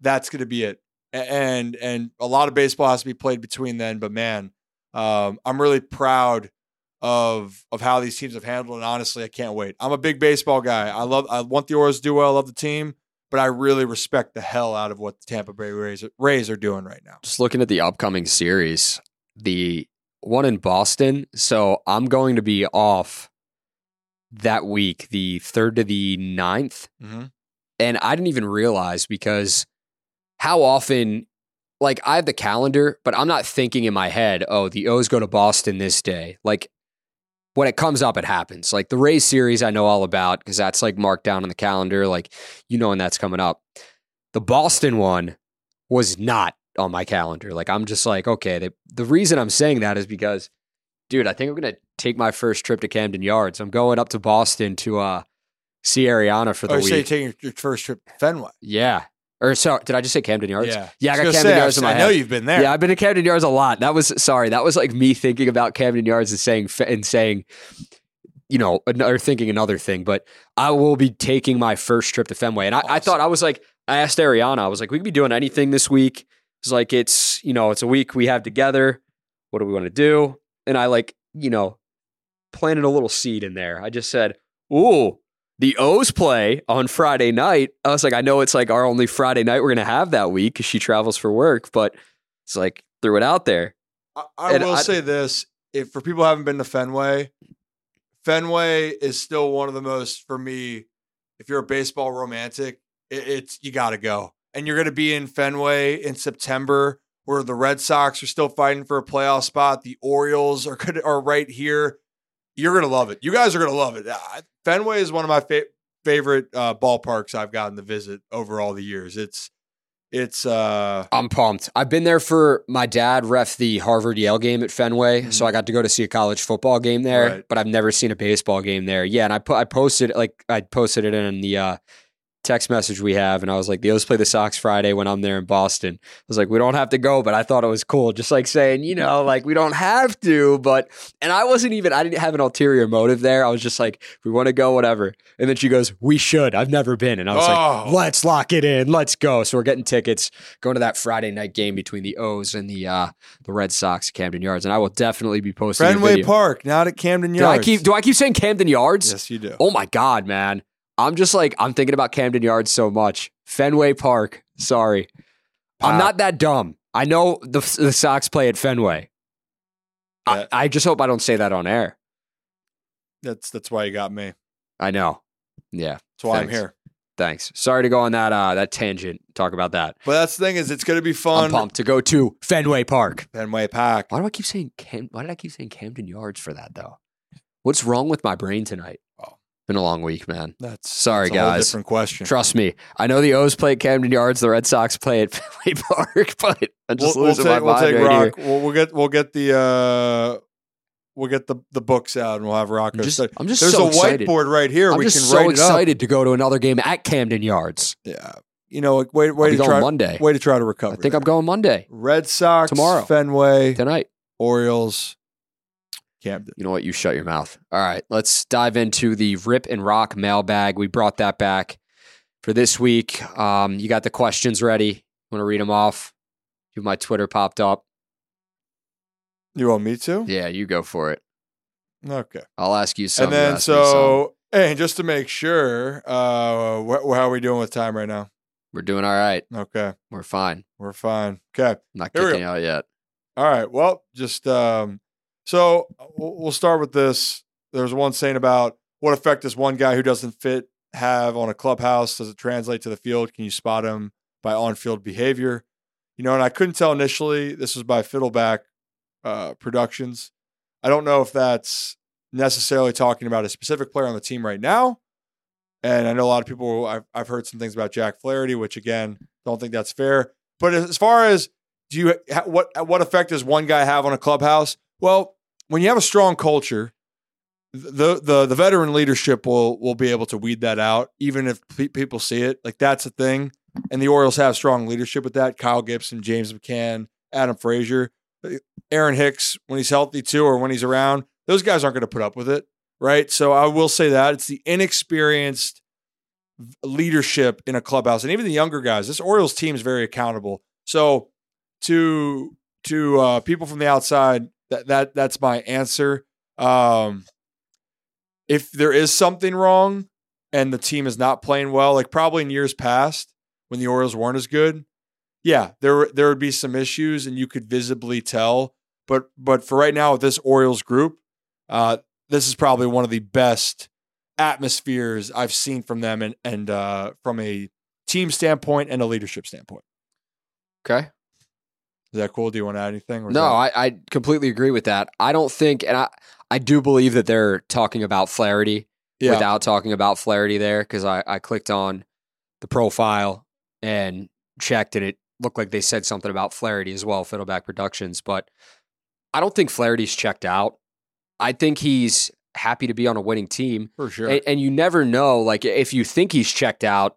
That's gonna be it. And and a lot of baseball has to be played between then. But man, um, I'm really proud of of how these teams have handled it. Honestly, I can't wait. I'm a big baseball guy. I love I want the Orioles to do well, I love the team, but I really respect the hell out of what the Tampa Bay Rays Rays are doing right now. Just looking at the upcoming series, the one in Boston. So I'm going to be off that week, the third to the 9th. Mm-hmm. And I didn't even realize because how often, like, I have the calendar, but I'm not thinking in my head, oh, the O's go to Boston this day. Like, when it comes up, it happens. Like the Rays series, I know all about because that's like marked down on the calendar. Like, you know when that's coming up. The Boston one was not on my calendar. Like, I'm just like, okay. The, the reason I'm saying that is because, dude, I think I'm going to take my first trip to Camden Yards. I'm going up to Boston to uh, see Ariana for the Oh, you say you're week. taking your first trip to Fenway. Yeah. Or sorry, did I just say Camden Yards? Yeah. Yeah, I got Camden say, Yards in my I head. know you've been there. Yeah, I've been to Camden Yards a lot. That was sorry. That was like me thinking about Camden Yards and saying and saying, you know, or thinking another thing. But I will be taking my first trip to Fenway, and I, I thought I was like, I asked Ariana, I was like, we could be doing anything this week. It's like it's you know, it's a week we have together. What do we want to do? And I like you know, planted a little seed in there. I just said, ooh. the O's play on Friday night. I was like, I know it's like our only Friday night we're gonna have that week because she travels for work, but it's like threw it out there. I, I will I- say this: if for people who haven't been to Fenway, Fenway is still one of the most for me. If you're a baseball romantic, it, it's you got to go, and you're going to be in Fenway in September, where the Red Sox are still fighting for a playoff spot. The Orioles are good, are right here. You're going to love it. You guys are going to love it. Uh, Fenway is one of my fa- favorite uh, ballparks I've gotten to visit over all the years. It's it's uh I'm pumped. I've been there for my dad ref the Harvard Yale game at Fenway, so I got to go to see a college football game there, Right. but I've never seen a baseball game there. Yeah, and I put I posted like I posted it in the uh, text message we have, and I was like, the O's play the Sox Friday when I'm there in Boston. I was like, we don't have to go, but I thought it was cool, just like saying, you know, like we don't have to, but and I wasn't even I didn't have an ulterior motive there. I was just like, if we want to go, whatever. And then she goes, we should. I've never been, and I was Oh. like, let's lock it in, let's go. So we're getting tickets going to that Friday night game between the O's and the uh, the Red Sox at Camden Yards, and I will definitely be posting Fenway. Park, not at Camden Do I Yards. keep do I keep saying Camden Yards? yes, you do. Oh my god, man! I'm just like I'm thinking about Camden Yards so much. Fenway Park. Sorry, I'm not that dumb. I know the the Sox play at Fenway. Yeah. I, I just hope I don't say that on air. That's that's why you got me. I know. Yeah. That's why Thanks. I'm here. Thanks. Sorry to go on that uh, that tangent. Talk about that. But that's the thing is, it's going to be I'm fun. pumped to go to Fenway Park. Fenway Park. Why do I keep saying Cam? Why did I keep saying Camden Yards for that though? What's wrong with my brain tonight? Been a long week, man. That's Sorry, that's guys. different question. Trust me. I know the O's play at Camden Yards, the Red Sox play at Fenway Park, but I'm just we'll, we'll take, my we'll take right Rock. We'll, we'll get we'll get the uh, we'll get the the books out and we'll have Rocco. I'm just- I'm just There's so a excited. whiteboard right here. here. I'm we just so excited to go to another game at Camden Yards. Yeah, you know, like, way way to try Monday. way to try to recover. I think there. I'm going Monday Red Sox Tomorrow. Fenway, tonight. Orioles, Camden. You know what? You shut your mouth. All right, let's dive into the Rip and Roc mailbag. We brought that back for this week. Um, you got the questions ready. Want to read them off? You have my Twitter popped up. You want me to? Yeah, you go for it. Okay. I'll ask you some. and then ask me some. so, and just to make sure, uh, wh- how are we doing with time right now? we're doing all right. Okay, We're fine. we're fine. Okay. not Here kicking out yet. All right. Well, just um, so we'll we'll start with this. There's one saying about what effect does one guy who doesn't fit have on a clubhouse? Does it translate to the field? Can you spot him by on-field behavior? You know, and I couldn't tell initially. This was by Fiddleback uh, Productions. I don't know if that's necessarily talking about a specific player on the team right now. And I know a lot of people. I've I've heard some things about Jack Flaherty, which again, don't think that's fair. But as far as do you what what effect does one guy have on a clubhouse? Well, when you have a strong culture, the the the veteran leadership will will be able to weed that out, even if pe- people see it. Like that's a thing, and the Orioles have strong leadership with that. Kyle Gibson, James McCann, Adam Frazier, Aaron Hicks when he's healthy too, or when he's around. Those guys aren't going to put up with it, right? So I will say that it's the inexperienced leadership in a clubhouse, and even the younger guys. This Orioles team is very accountable. So to to uh, people from the outside, that that that's my answer. Um, if there is something wrong and the team is not playing well, like probably in years past when the Orioles weren't as good, yeah, there there would be some issues and you could visibly tell. But but for right now with this Orioles group, uh, this is probably one of the best atmospheres I've seen from them and and uh, from a team standpoint and a leadership standpoint. Okay. Is that cool? Do you want to add anything? No, I, I completely agree with that. I don't think, and I, I do believe that they're talking about Flaherty yeah. without talking about Flaherty there because I, I clicked on the profile and checked and it looked like they said something about Flaherty as well, Fiddleback Productions. But I don't think Flaherty's checked out. I think he's happy to be on a winning team. for sure. And, and you never know, like if you think he's checked out,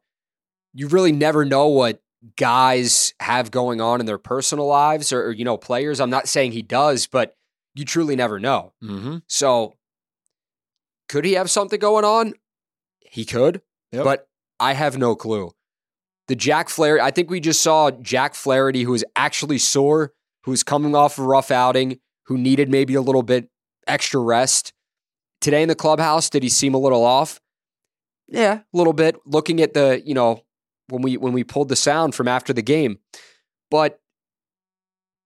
you really never know what guys have going on in their personal lives or, or, you know, players. I'm not saying he does, but you truly never know. mm-hmm. So could he have something going on? He could, Yep. but I have no clue. The Jack Flaherty, I think we just saw Jack Flaherty, who is actually sore, who's coming off a rough outing, who needed maybe a little bit extra rest. Today in the clubhouse, did he seem a little off? Yeah, a little bit. Looking at the, you know, when we when we pulled the sound from after the game. But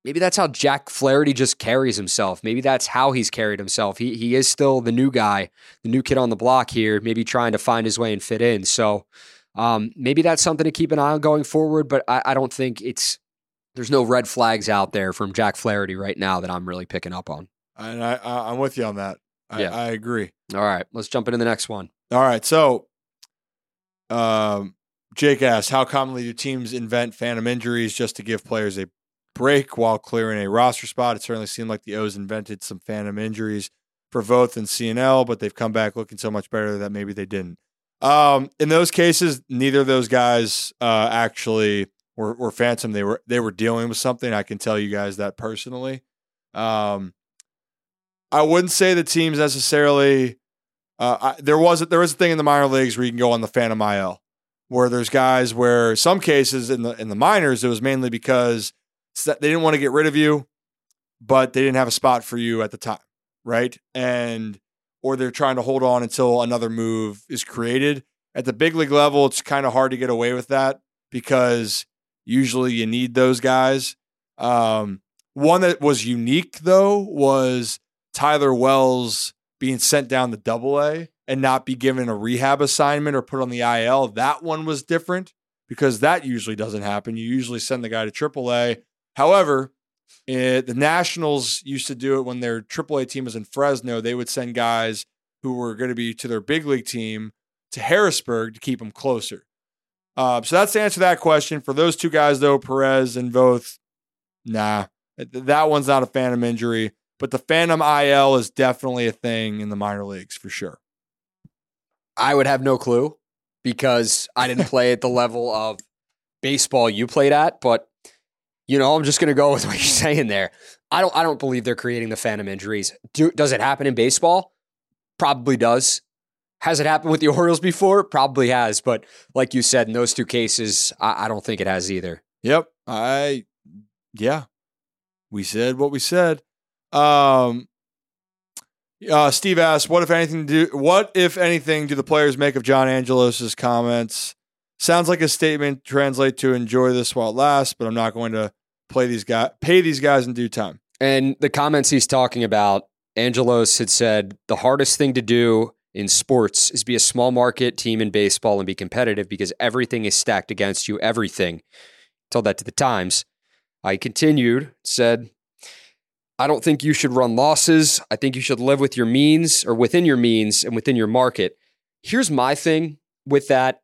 maybe that's how Jack Flaherty just carries himself. Maybe that's how he's carried himself. He he is still the new guy, the new kid on the block here, maybe trying to find his way and fit in. So um, maybe that's something to keep an eye on going forward, but I, I don't think it's there's no red flags out there from Jack Flaherty right now that I'm really picking up on. And I, I I'm with you on that. I, Yeah. I agree. All right, let's jump into the next one. All right. So, um, Jake asked, how commonly do teams invent phantom injuries just to give players a break while clearing a roster spot? It certainly seemed like the O's invented some phantom injuries for Voth and Cionel, but they've come back looking so much better that maybe they didn't. Um, in those cases, neither of those guys uh, actually were, were phantom. They were they were dealing with something. I can tell you guys that personally. Um, I wouldn't say the teams necessarily. Uh, I, there was there was a thing in the minor leagues where you can go on the Phantom IL, where there's guys where some cases in the in the minors it was mainly because they didn't want to get rid of you, but they didn't have a spot for you at the time, right? And or they're trying to hold on until another move is created. At the big league level, it's kind of hard to get away with that because usually you need those guys. Um, one that was unique though was Tyler Wells being sent down to double A and not be given a rehab assignment or put on the IL. That one was different because that usually doesn't happen. You usually send the guy to AAA. However, eh, the Nationals used to do it when their AAA team was in Fresno. They would send guys who were going to be to their big league team to Harrisburg to keep them closer. Uh, so that's the answer to that question. For those two guys, though, Perez and Voth, nah, that one's not a phantom injury. But the phantom IL is definitely a thing in the minor leagues for sure. I would have no clue because I didn't play at the level of baseball you played at, but you know, I'm just going to go with what you're saying there. I don't I don't believe they're creating the phantom injuries. Do, does it happen in baseball? Probably does. Has it happened with the Orioles before? Probably has, but like you said, in those two cases, I, I don't think it has either. Yep. I yeah. We said what we said. Um uh, Steve asked, "What if anything do? What if anything do the players make of John Angelos's comments? Sounds like a statement. Translate to enjoy this while it lasts, but I'm not going to play these guys, pay these guys in due time. And the comments he's talking about, Angelos had said the hardest thing to do in sports is be a small market team in baseball and be competitive because everything is stacked against you. Everything. Told that to the Times. I continued, said, I don't think you should run losses. I think you should live with your means or within your means and within your market. Here's my thing with that.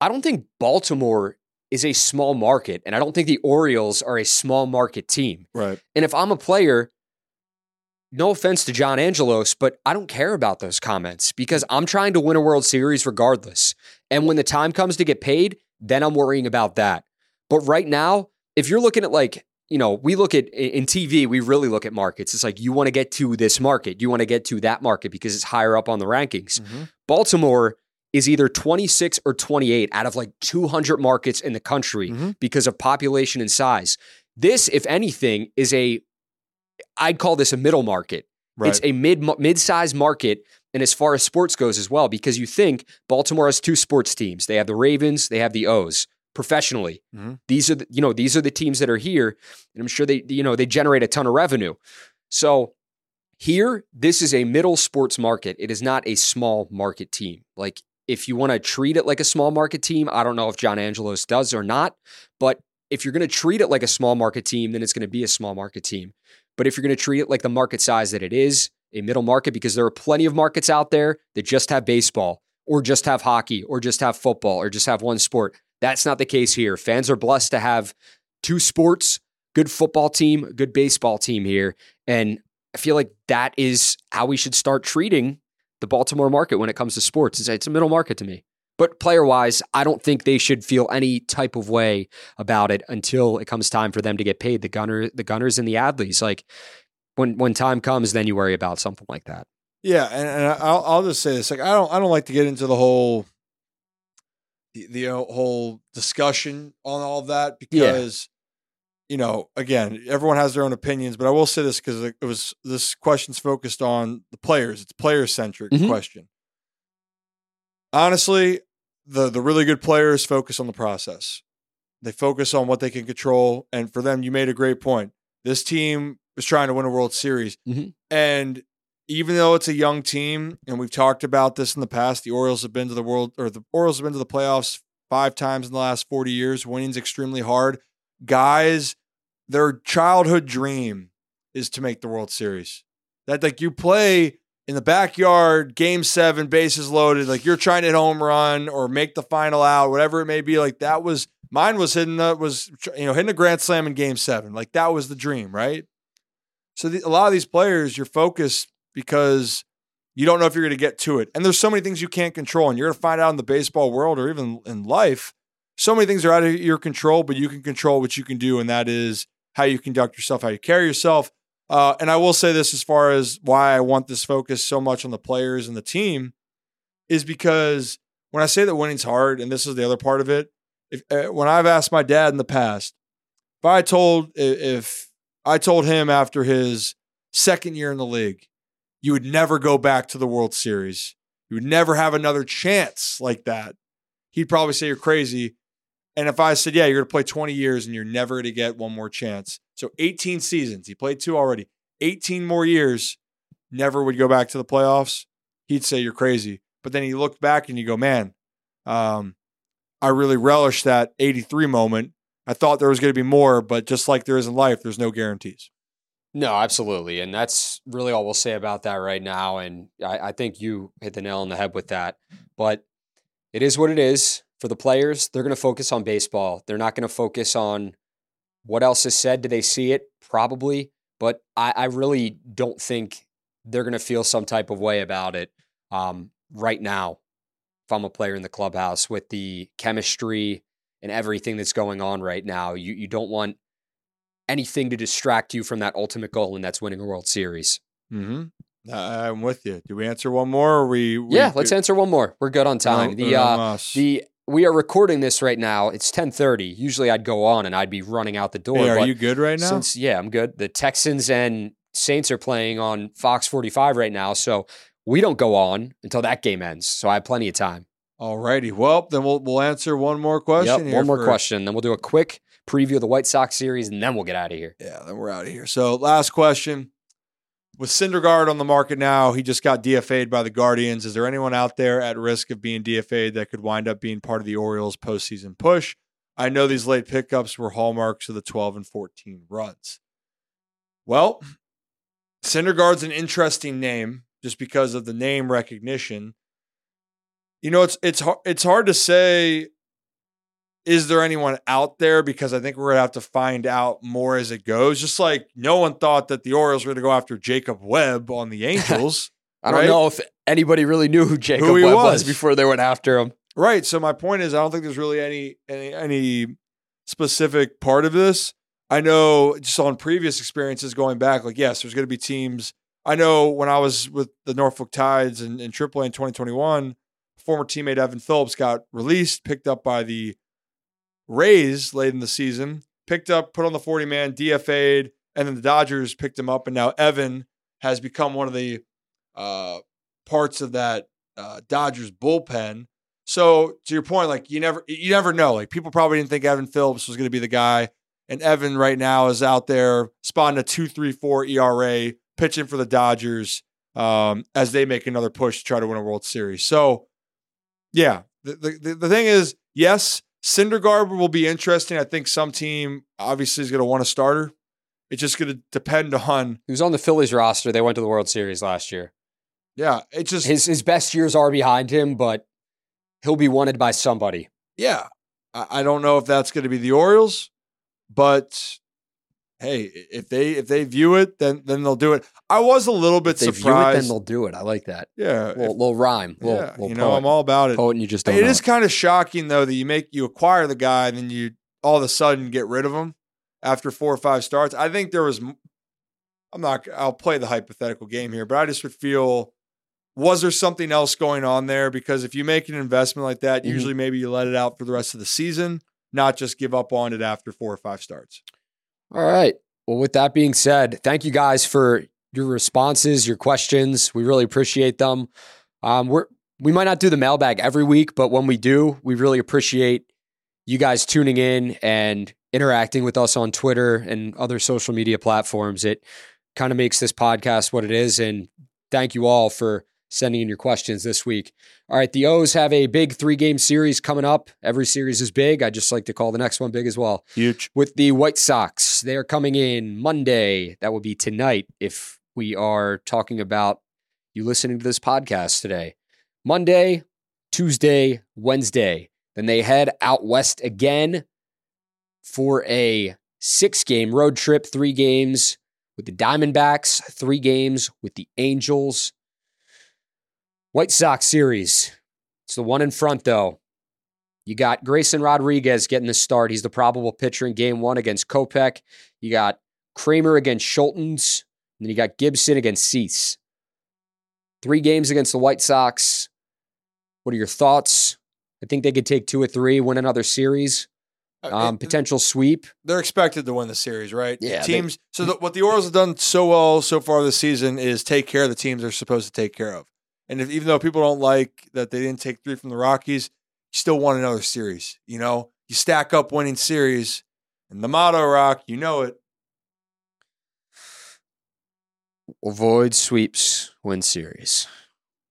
I don't think Baltimore is a small market, and I don't think the Orioles are a small market team. Right. And if I'm a player, no offense to John Angelos, but I don't care about those comments because I'm trying to win a World Series regardless. And when the time comes to get paid, then I'm worrying about that. But right now, if you're looking at like, you know, we look at in TV, we really look at markets. It's like you want to get to this market, you want to get to that market because it's higher up on the rankings. Mm-hmm. Baltimore is either 26 or 28 out of like 200 markets in the country mm-hmm. because of population and size. This, if anything, is a I'd call this a middle market. Right. It's a mid mid-sized market and as far as sports goes as well because you think Baltimore has two sports teams. They have the Ravens, they have the O's professionally. Mhm. These are the, you know, these are the teams that are here and I'm sure they you know, they generate a ton of revenue. So here, this is a middle sports market. It is not a small market team. Like if you want to treat it like a small market team, I don't know if John Angelos does or not, but if you're going to treat it like a small market team, then it's going to be a small market team. But if you're going to treat it like the market size that it is, a middle market, because there are plenty of markets out there that just have baseball or just have hockey or just have football or just have one sport. That's not the case here. Fans are blessed to have two sports, good football team, good baseball team here. And I feel like that is how we should start treating the Baltimore market when it comes to sports. It's, a middle market to me. But player wise, I don't think they should feel any type of way about it until it comes time for them to get paid. The Gunnar, the Gunnars and the Adleys. Like when when time comes, then you worry about something like that. Yeah, and, and I'll I'll just say this: like I don't I don't like to get into the whole the, the whole discussion on all of that because you know again everyone has their own opinions, but I will say this because it was this question's focused on the players. It's player centric Mhm. question. honestly, the the really good players focus on the process. They focus on what they can control, and for them, you made a great point. This team was trying to win a World Series, Mhm. and even though it's a young team, and we've talked about this in the past, the Orioles have been to the world or the Orioles have been to the playoffs five times in the last forty years. Winning's extremely hard. Guys, their childhood dream is to make the World Series. That like you play in the backyard, game seven, bases loaded, like you're trying to hit home run or make the final out, whatever it may be. Like that was mine was hitting the was you know hitting a grand slam in game seven. Like that was the dream, right? So the, a lot of these players, you're focused because you don't know if you're going to get to it, and there's so many things you can't control, and you're going to find out in the baseball world or even in life. So many things are out of your control, but you can control what you can do, and that is how you conduct yourself, how you carry yourself. Uh, and I will say this as far as why I want this focus so much on the players and the team is because when I say that winning's hard, and this is the other part of it, if uh, when I've asked my dad in the past, if I told if I told him after his second year in the league, you would never go back to the World Series, you would never have another chance like that, he'd probably say you're crazy. And if I said, yeah, you're going to play 20 years and you're never going to get one more chance. So 18 seasons, he played two already, 18 more years, never would go back to the playoffs. He'd say you're crazy. But then you look back and you go, man, um, I really relished that 83 moment. I thought there was going to be more, but just like there is in life, there's no guarantees. No, absolutely. And that's really all we'll say about that right now. And I, I think you hit the nail on the head with that. But it is what it is. For the players, they're going to focus on baseball. They're not going to focus on what else is said. Do they see it? Probably. But I, I really don't think they're going to feel some type of way about it um, right now. If I'm a player in the clubhouse with the chemistry and everything that's going on right now, you, you don't want anything to distract you from that ultimate goal, and that's winning a World Series. Mm-hmm. I'm with you. Do we answer one more? Or we, we yeah, let's answer one more. We're good on time. No, the no, uh, the we are recording this right now. It's 10:30. Usually I'd go on and I'd be running out the door. Hey, are you good right now? Since yeah, I'm good. The Texans and Saints are playing on Fox 45 right now, so we don't go on until that game ends. So I have plenty of time. All righty. Well, then we'll we'll answer one more question. Yep, one more question, then we'll do a quick preview of the White Sox series, and then we'll get out of here. Yeah, then we're out of here. So last question. With Syndergaard on the market now, he just got DFA'd by the Guardians. Is there anyone out there at risk of being DFA'd that could wind up being part of the Orioles postseason push? I know these late pickups were hallmarks of the 12 and 14 runs. Well, Syndergaard's an interesting name just because of the name recognition. You know, it's it's hard it's hard to say is there anyone out there because I think we're gonna have to find out more as it goes. Just like no one thought that the Orioles were gonna go after Jacob Webb on the Angels. I don't know if anybody really knew who Jacob he Webb was. was. before they went after him. Right. So my point is, I don't think there's really any any any specific part of this. I know just on previous experiences going back, like yes, there's going to be teams. I know when I was with the Norfolk Tides in, in AAA in 2021, former teammate Evan Phillips got released, picked up by the Rays late in the season, picked up, put on the 40 man, DFA'd, and then the Dodgers picked him up, and now Evan has become one of the uh, parts of that uh, Dodgers bullpen. So to your point, like you never you never know. Like people probably didn't think Evan Phillips was going to be the guy, and Evan right now is out there spotting a two three four ERA, pitching for the Dodgers um, as they make another push to try to win a World Series. So yeah, the the, the, the thing is, yes, Syndergaard will be interesting. I think some team obviously is going to want a starter. It's just going to depend on He was on the Phillies roster. They went to the World Series last year. yeah. It just His his best years are behind him, but he'll be wanted by somebody. yeah, I, I don't know if that's going to be the Orioles, but hey, if they if they view it, then then they'll do it. I was a little bit If they view it, surprised. then they'll do it. I like that. yeah, if- Little, little rhyme. Little, yeah, little you know, poet. I'm all about it. poet, and you just don't. It know is kind of shocking though that you make you acquire the guy and then you all of a sudden get rid of him after four or five starts. I think there was. I'm not. I'll play the hypothetical game here, but I just would feel. Was there something else going on there? Because if you make an investment like that, Mhm. usually maybe you let it out for the rest of the season, not just give up on it after four or five starts. All right. Well, with that being said, thank you guys for your responses, your questions. We really appreciate them. Um, we're we might not do the mailbag every week, but when we do, we really appreciate you guys tuning in and interacting with us on Twitter and other social media platforms. It kind of makes this podcast what it is. And thank you all for sending in your questions this week. All right, the O's have a big three game series coming up. Every series is big. I just like to call the next one big as well. Huge. With the White Sox, they are coming in Monday. That will be tonight if we are talking about you listening to this podcast today. Monday, Tuesday, Wednesday. Then they head out west again for a six game road trip, three games with the Diamondbacks, three games with the Angels. White Sox series. It's the one in front, though. You got Grayson Rodriguez getting the start. He's the probable pitcher in game one against Kopech. You got Kremer against Scholtens. And then you got Gibson against Cease. Three games against the White Sox. What are your thoughts? I think they could take two or three, win another series. Uh, Um, it- potential sweep. they're expected to win the series, right? Yeah, they- Teams. so the, what the Orioles have done so well so far this season is take care of the teams they're supposed to take care of. And if, even though people don't like that they didn't take three from the Rockies, you still won another series. You know, you stack up winning series, and the motto, Rock, you know it. Avoid sweeps, win series.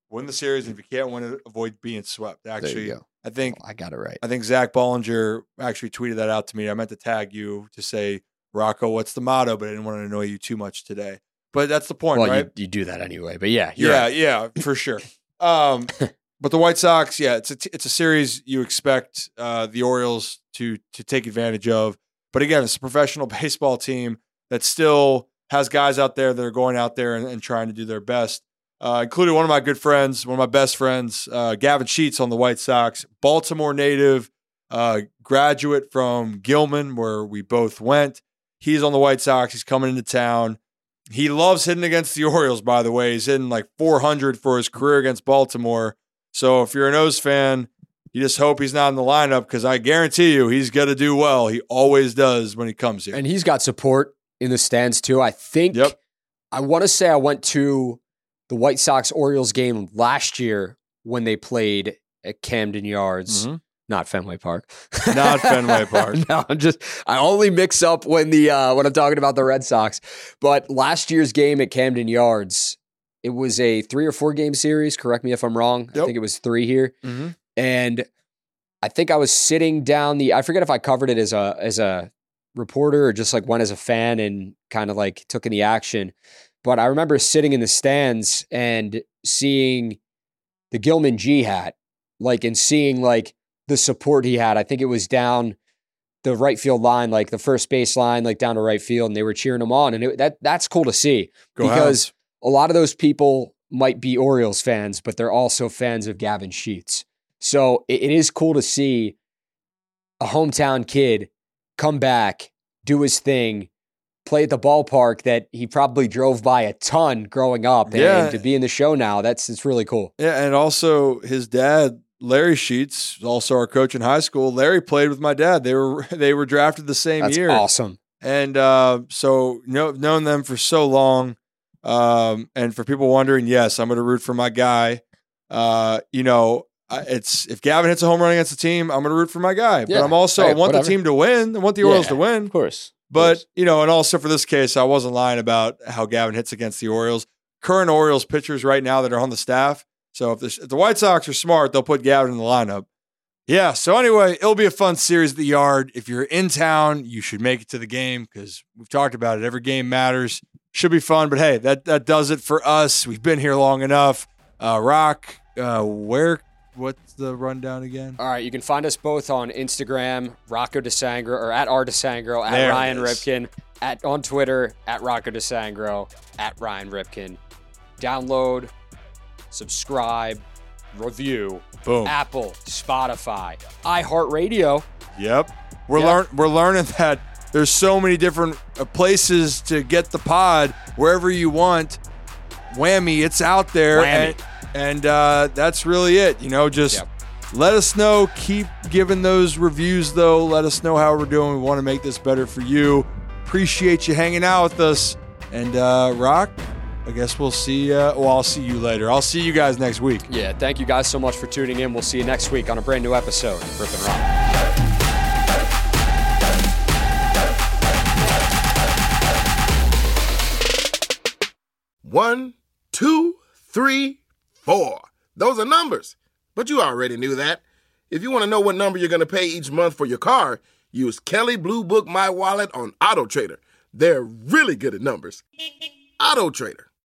Win the series, and if you can't win it, avoid being swept. Actually. I think oh, I got it right. I think Zach Bollinger actually tweeted that out to me. I meant to tag you to say, Rocco, what's the motto? But I didn't want to annoy you too much today. But that's the point, Well, right? you, you do that anyway, but yeah, you're yeah, right. yeah, for sure. Um, but the White Sox, yeah, it's a t- it's a series you expect uh, the Orioles to to take advantage of. But again, it's a professional baseball team that still has guys out there that are going out there and, and trying to do their best. Uh, including one of my good friends, one of my best friends, uh, Gavin Sheets on the White Sox, Baltimore native, uh, graduate from Gilman, where we both went. He's on the White Sox. He's coming into town. He loves hitting against the Orioles, by the way. He's hitting like 400 for his career against Baltimore. So if you're an O's fan, you just hope he's not in the lineup because I guarantee you he's going to do well. He always does when he comes here. And he's got support in the stands too. I think Yep. I want to say I went to the White Sox Orioles game last year when they played at Camden Yards, Mhm. Not Fenway Park. Not Fenway Park. no, I'm just I only mix up when the uh, when I'm talking about the Red Sox. But last year's game at Camden Yards, it was a three or four game series. Correct me if I'm wrong. I think it was three here. Mhm. and I think I was sitting down the. I forget if I covered it as a as a reporter or just like went as a fan and kind of like took in the action. But I remember sitting in the stands and seeing the Gilman G hat, like and seeing like the support he had. I think it was down the right field line, like the first base line, like down to right field, and they were cheering him on, and it, that that's cool to see Go because a lot of those people might be Orioles fans, but they're also fans of Gavin Sheets. So it, it is cool to see a hometown kid come back, do his thing, play at the ballpark that he probably drove by a ton growing up, and, Yeah. to be in the show now, that's it's really cool. Yeah, and also his dad, Larry Sheets, also our coach in high school. Larry played with my dad. They were they were drafted the same That's year. awesome. and uh, so know, known them for so long. Um, and for people wondering, yes, I'm going to root for my guy. Uh, you know, it's if Gavin hits a home run against the team, I'm going to root for my guy. Yeah. But I'm also Hey, I want whatever. the team to win. I want the Orioles Yeah. to win. Of course. But you know, and also for this case, I wasn't lying about how Gavin hits against the Orioles. Current Orioles pitchers right now that are on the staff. So if the, if the White Sox are smart, they'll put Gavin in the lineup. Yeah. So anyway, it'll be a fun series at the yard. If you're in town, you should make it to the game because we've talked about it. Every game matters. Should be fun. But hey, that that does it for us. We've been here long enough. Uh, Rock, uh, where? What's the rundown again? All right, you can find us both on Instagram, Rocco DeSangro, or at R DeSangro, at There Ryan. Ripken, at on Twitter, at Rocco DeSangro, at Ryan Ripken. Download, subscribe, review, Boom. Apple, Spotify, iHeartRadio. Yep. We're Yeah. learn we're learning that there's so many different uh, places to get the pod wherever you want. Whammy, it's out there. Whammy. And, and uh, that's really it. You know, just Yep. let us know. Keep giving those reviews though. Let us know how we're doing. We want to make this better for you. Appreciate you hanging out with us. And uh, Rock, I guess we'll see. Uh, well, I'll see you later. I'll see you guys next week. Yeah, thank you guys so much for tuning in. We'll see you next week on a brand new episode of Rip and Roc. One, two, three, four. Those are numbers. But you already knew that. If you want to know what number you're going to pay each month for your car, use Kelley Blue Book My Wallet on Auto Trader. They're really good at numbers. Auto Trader.